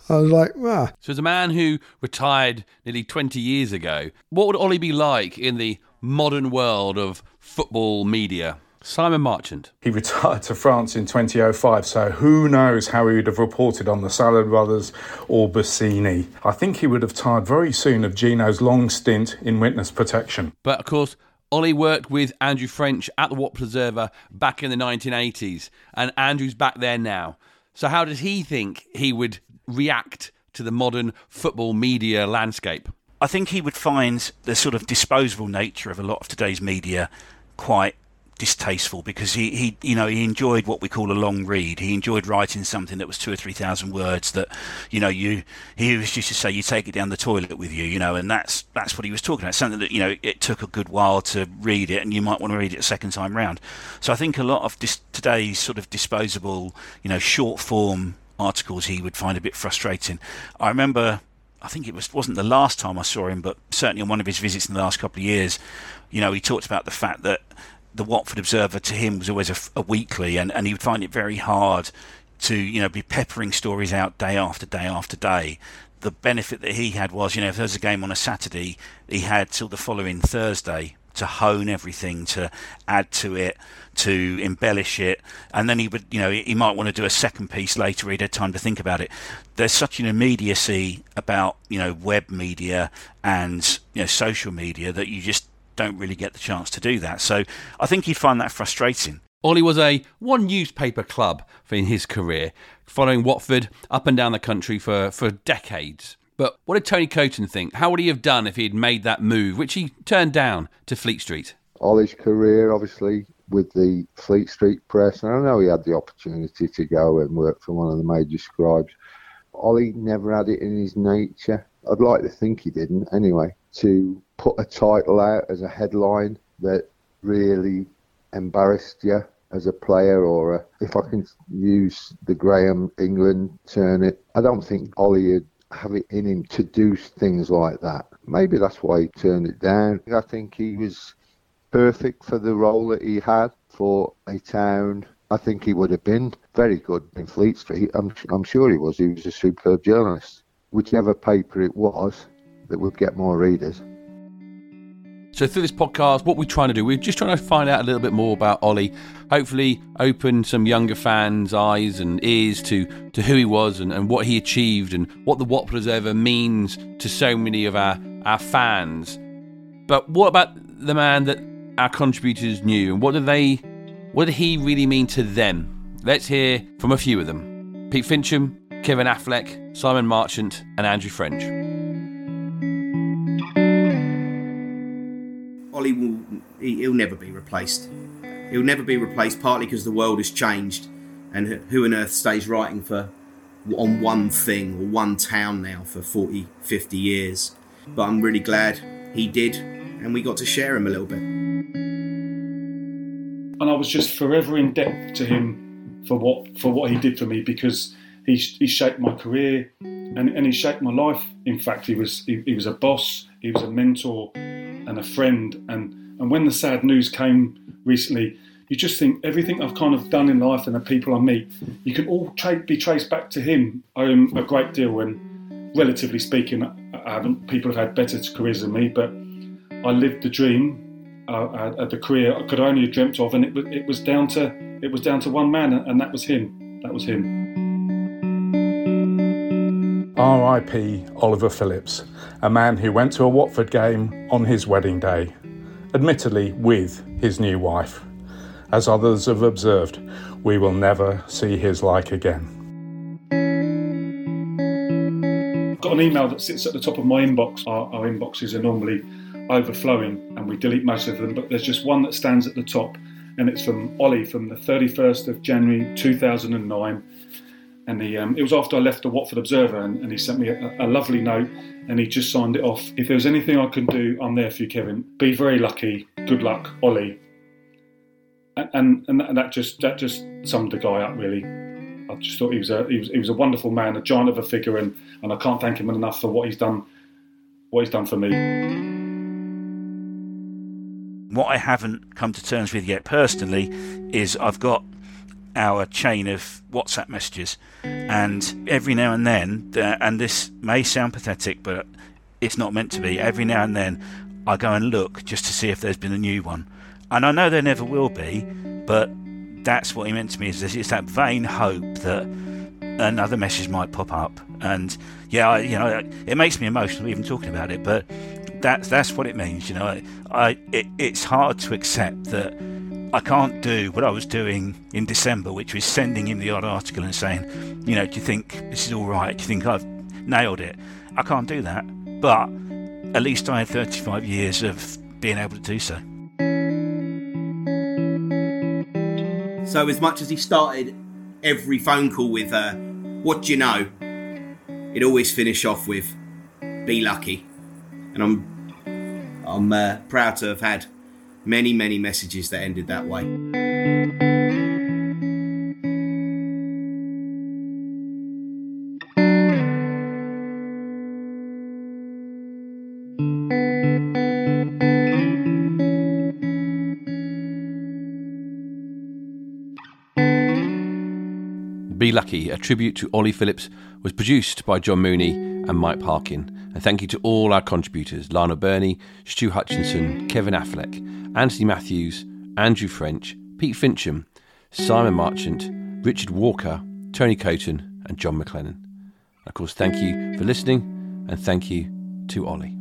Speaker 2: I was like, ah.
Speaker 1: So, as a man who retired nearly 20 years ago, what would Ollie be like in the modern world of football media? Simon Marchant.
Speaker 3: He retired to France in 2005, so who knows how he would have reported on the Salad Brothers or Bassini. I think he would have tired very soon of Gino's long stint in witness protection.
Speaker 1: But of course, Ollie worked with Andrew French at the Watford Observer back in the 1980s, and Andrew's back there now. So, how does he think he would react to the modern football media landscape?
Speaker 7: I think he would find the sort of disposable nature of a lot of today's media quite distasteful because he, he you know he enjoyed what we call a long read. He enjoyed writing something that was two or three thousand words that you know you he was used to say you take it down the toilet with you, you know, and that's that's what he was talking about. Something that you know it took a good while to read it, and you might want to read it a second time round. So I think a lot of dis- today's sort of disposable, you know, short form articles he would find a bit frustrating. I remember I think it was wasn't the last time I saw him, but certainly on one of his visits in the last couple of years, you know, he talked about the fact that the Watford Observer to him was always a, a, weekly, and, and he would find it very hard to you know be peppering stories out day after day after day. The benefit that he had was, you know, if there was a game on a Saturday, he had till the following Thursday to hone everything, to add to it, to embellish it, and then he would, you know, he might want to do a second piece later. He'd had time to think about it. There's such an immediacy about, you know, web media and you know social media that you just don't really get the chance to do that. So I think he'd find that frustrating.
Speaker 1: Ollie was a one newspaper club in his career, following Watford up and down the country for, for decades. But what did Tony Coton think? How would he have done if he had made that move, which he turned down to Fleet Street?
Speaker 10: Ollie's career, obviously, with the Fleet Street Press, and I know he had the opportunity to go and work for one of the major scribes. Ollie never had it in his nature. I'd like to think he didn't, anyway, to put a title out as a headline that really embarrassed you as a player, or a, if I can use the Graham England turn it, I don't think Ollie would have it in him to do things like that. Maybe that's why he turned it down. I think he was perfect for the role that he had for a town. I think he would have been very good in Fleet Street. I'm, I'm sure he was. He was a superb journalist. Whichever paper it was that would get more readers.
Speaker 1: So through this podcast, what we're trying to do, we're just trying to find out a little bit more about Ollie. Hopefully, open some younger fans' eyes and ears to to who he was and, and what he achieved and what the Watford Observer means to so many of our our fans. But what about the man that our contributors knew, and what did they, what did he really mean to them? Let's hear from a few of them: Pete Fincham, Kevin Affleck, Simon Marchant, and Andrew French.
Speaker 6: Ollie will he, will never be replaced. He'll never be replaced partly because the world has changed, and who on earth stays writing for on one thing or one town now for 40, 50 years. But I'm really glad he did, and we got to share him a little bit.
Speaker 5: And I was just forever in debt to him for what for what he did for me because he, he shaped my career and, and he shaped my life. In fact, he was he, he was a boss, he was a mentor, and a friend. And, and when the sad news came recently, you just think everything I've kind of done in life and the people I meet, you can all tra- be traced back to him. I owe a great deal, and relatively speaking, I haven't. People have had better careers than me, but I lived the dream, uh, uh, the career I could only have dreamt of, and it it was down to it was down to one man, and that was him. That was him.
Speaker 3: R.I.P. Oliver Phillips, a man who went to a Watford game on his wedding day, admittedly with his new wife. As others have observed, we will never see his like again.
Speaker 5: I've got an email that sits at the top of my inbox. Our, our inboxes are normally overflowing and we delete most of them, but there's just one that stands at the top, and it's from Ollie from the 31st of January 2009 and he, um, it was after I left the Watford Observer, and, and he sent me a, a, lovely note, and he just signed it off. If there's anything I can do, I'm there for you, Kevin. Be very lucky. Good luck, Ollie. And and, and that just that just summed the guy up really. I just thought he was a he was, he was a wonderful man, a giant of a figure, and, and I can't thank him enough for what he's done, what he's done for me.
Speaker 7: What I haven't come to terms with yet personally is I've got our chain of WhatsApp messages, and every now and then, and this may sound pathetic, but it's not meant to be. Every now and then, I go and look just to see if there's been a new one, and I know there never will be, but that's what he meant to me. Is it's that vain hope that another message might pop up, and yeah, I, you know, it makes me emotional even talking about it, but that's that's what it means. You know, I, I it, it's hard to accept that I can't do what I was doing in December, which was sending him the odd article and saying, you know, do you think this is all right? Do you think I've nailed it? I can't do that, but at least I had 35 years of being able to do so.
Speaker 6: So, as much as he started every phone call with, uh, what do you know? He'd always finish off with, be lucky. And I'm, I'm uh, proud to have had many, many messages that ended that way.
Speaker 1: Be Lucky, a tribute to Ollie Phillips, was produced by John Mooney and Mike Parkin. And thank you to all our contributors Lionel Birnie, Stu Hutchinson, Kevin Affleck, Anthony Matthews, Andrew French, Pete Fincham, Simon Marchant, Richard Walker, Tony Coton, and John McClelland. Of course, thank you for listening, and thank you to Ollie.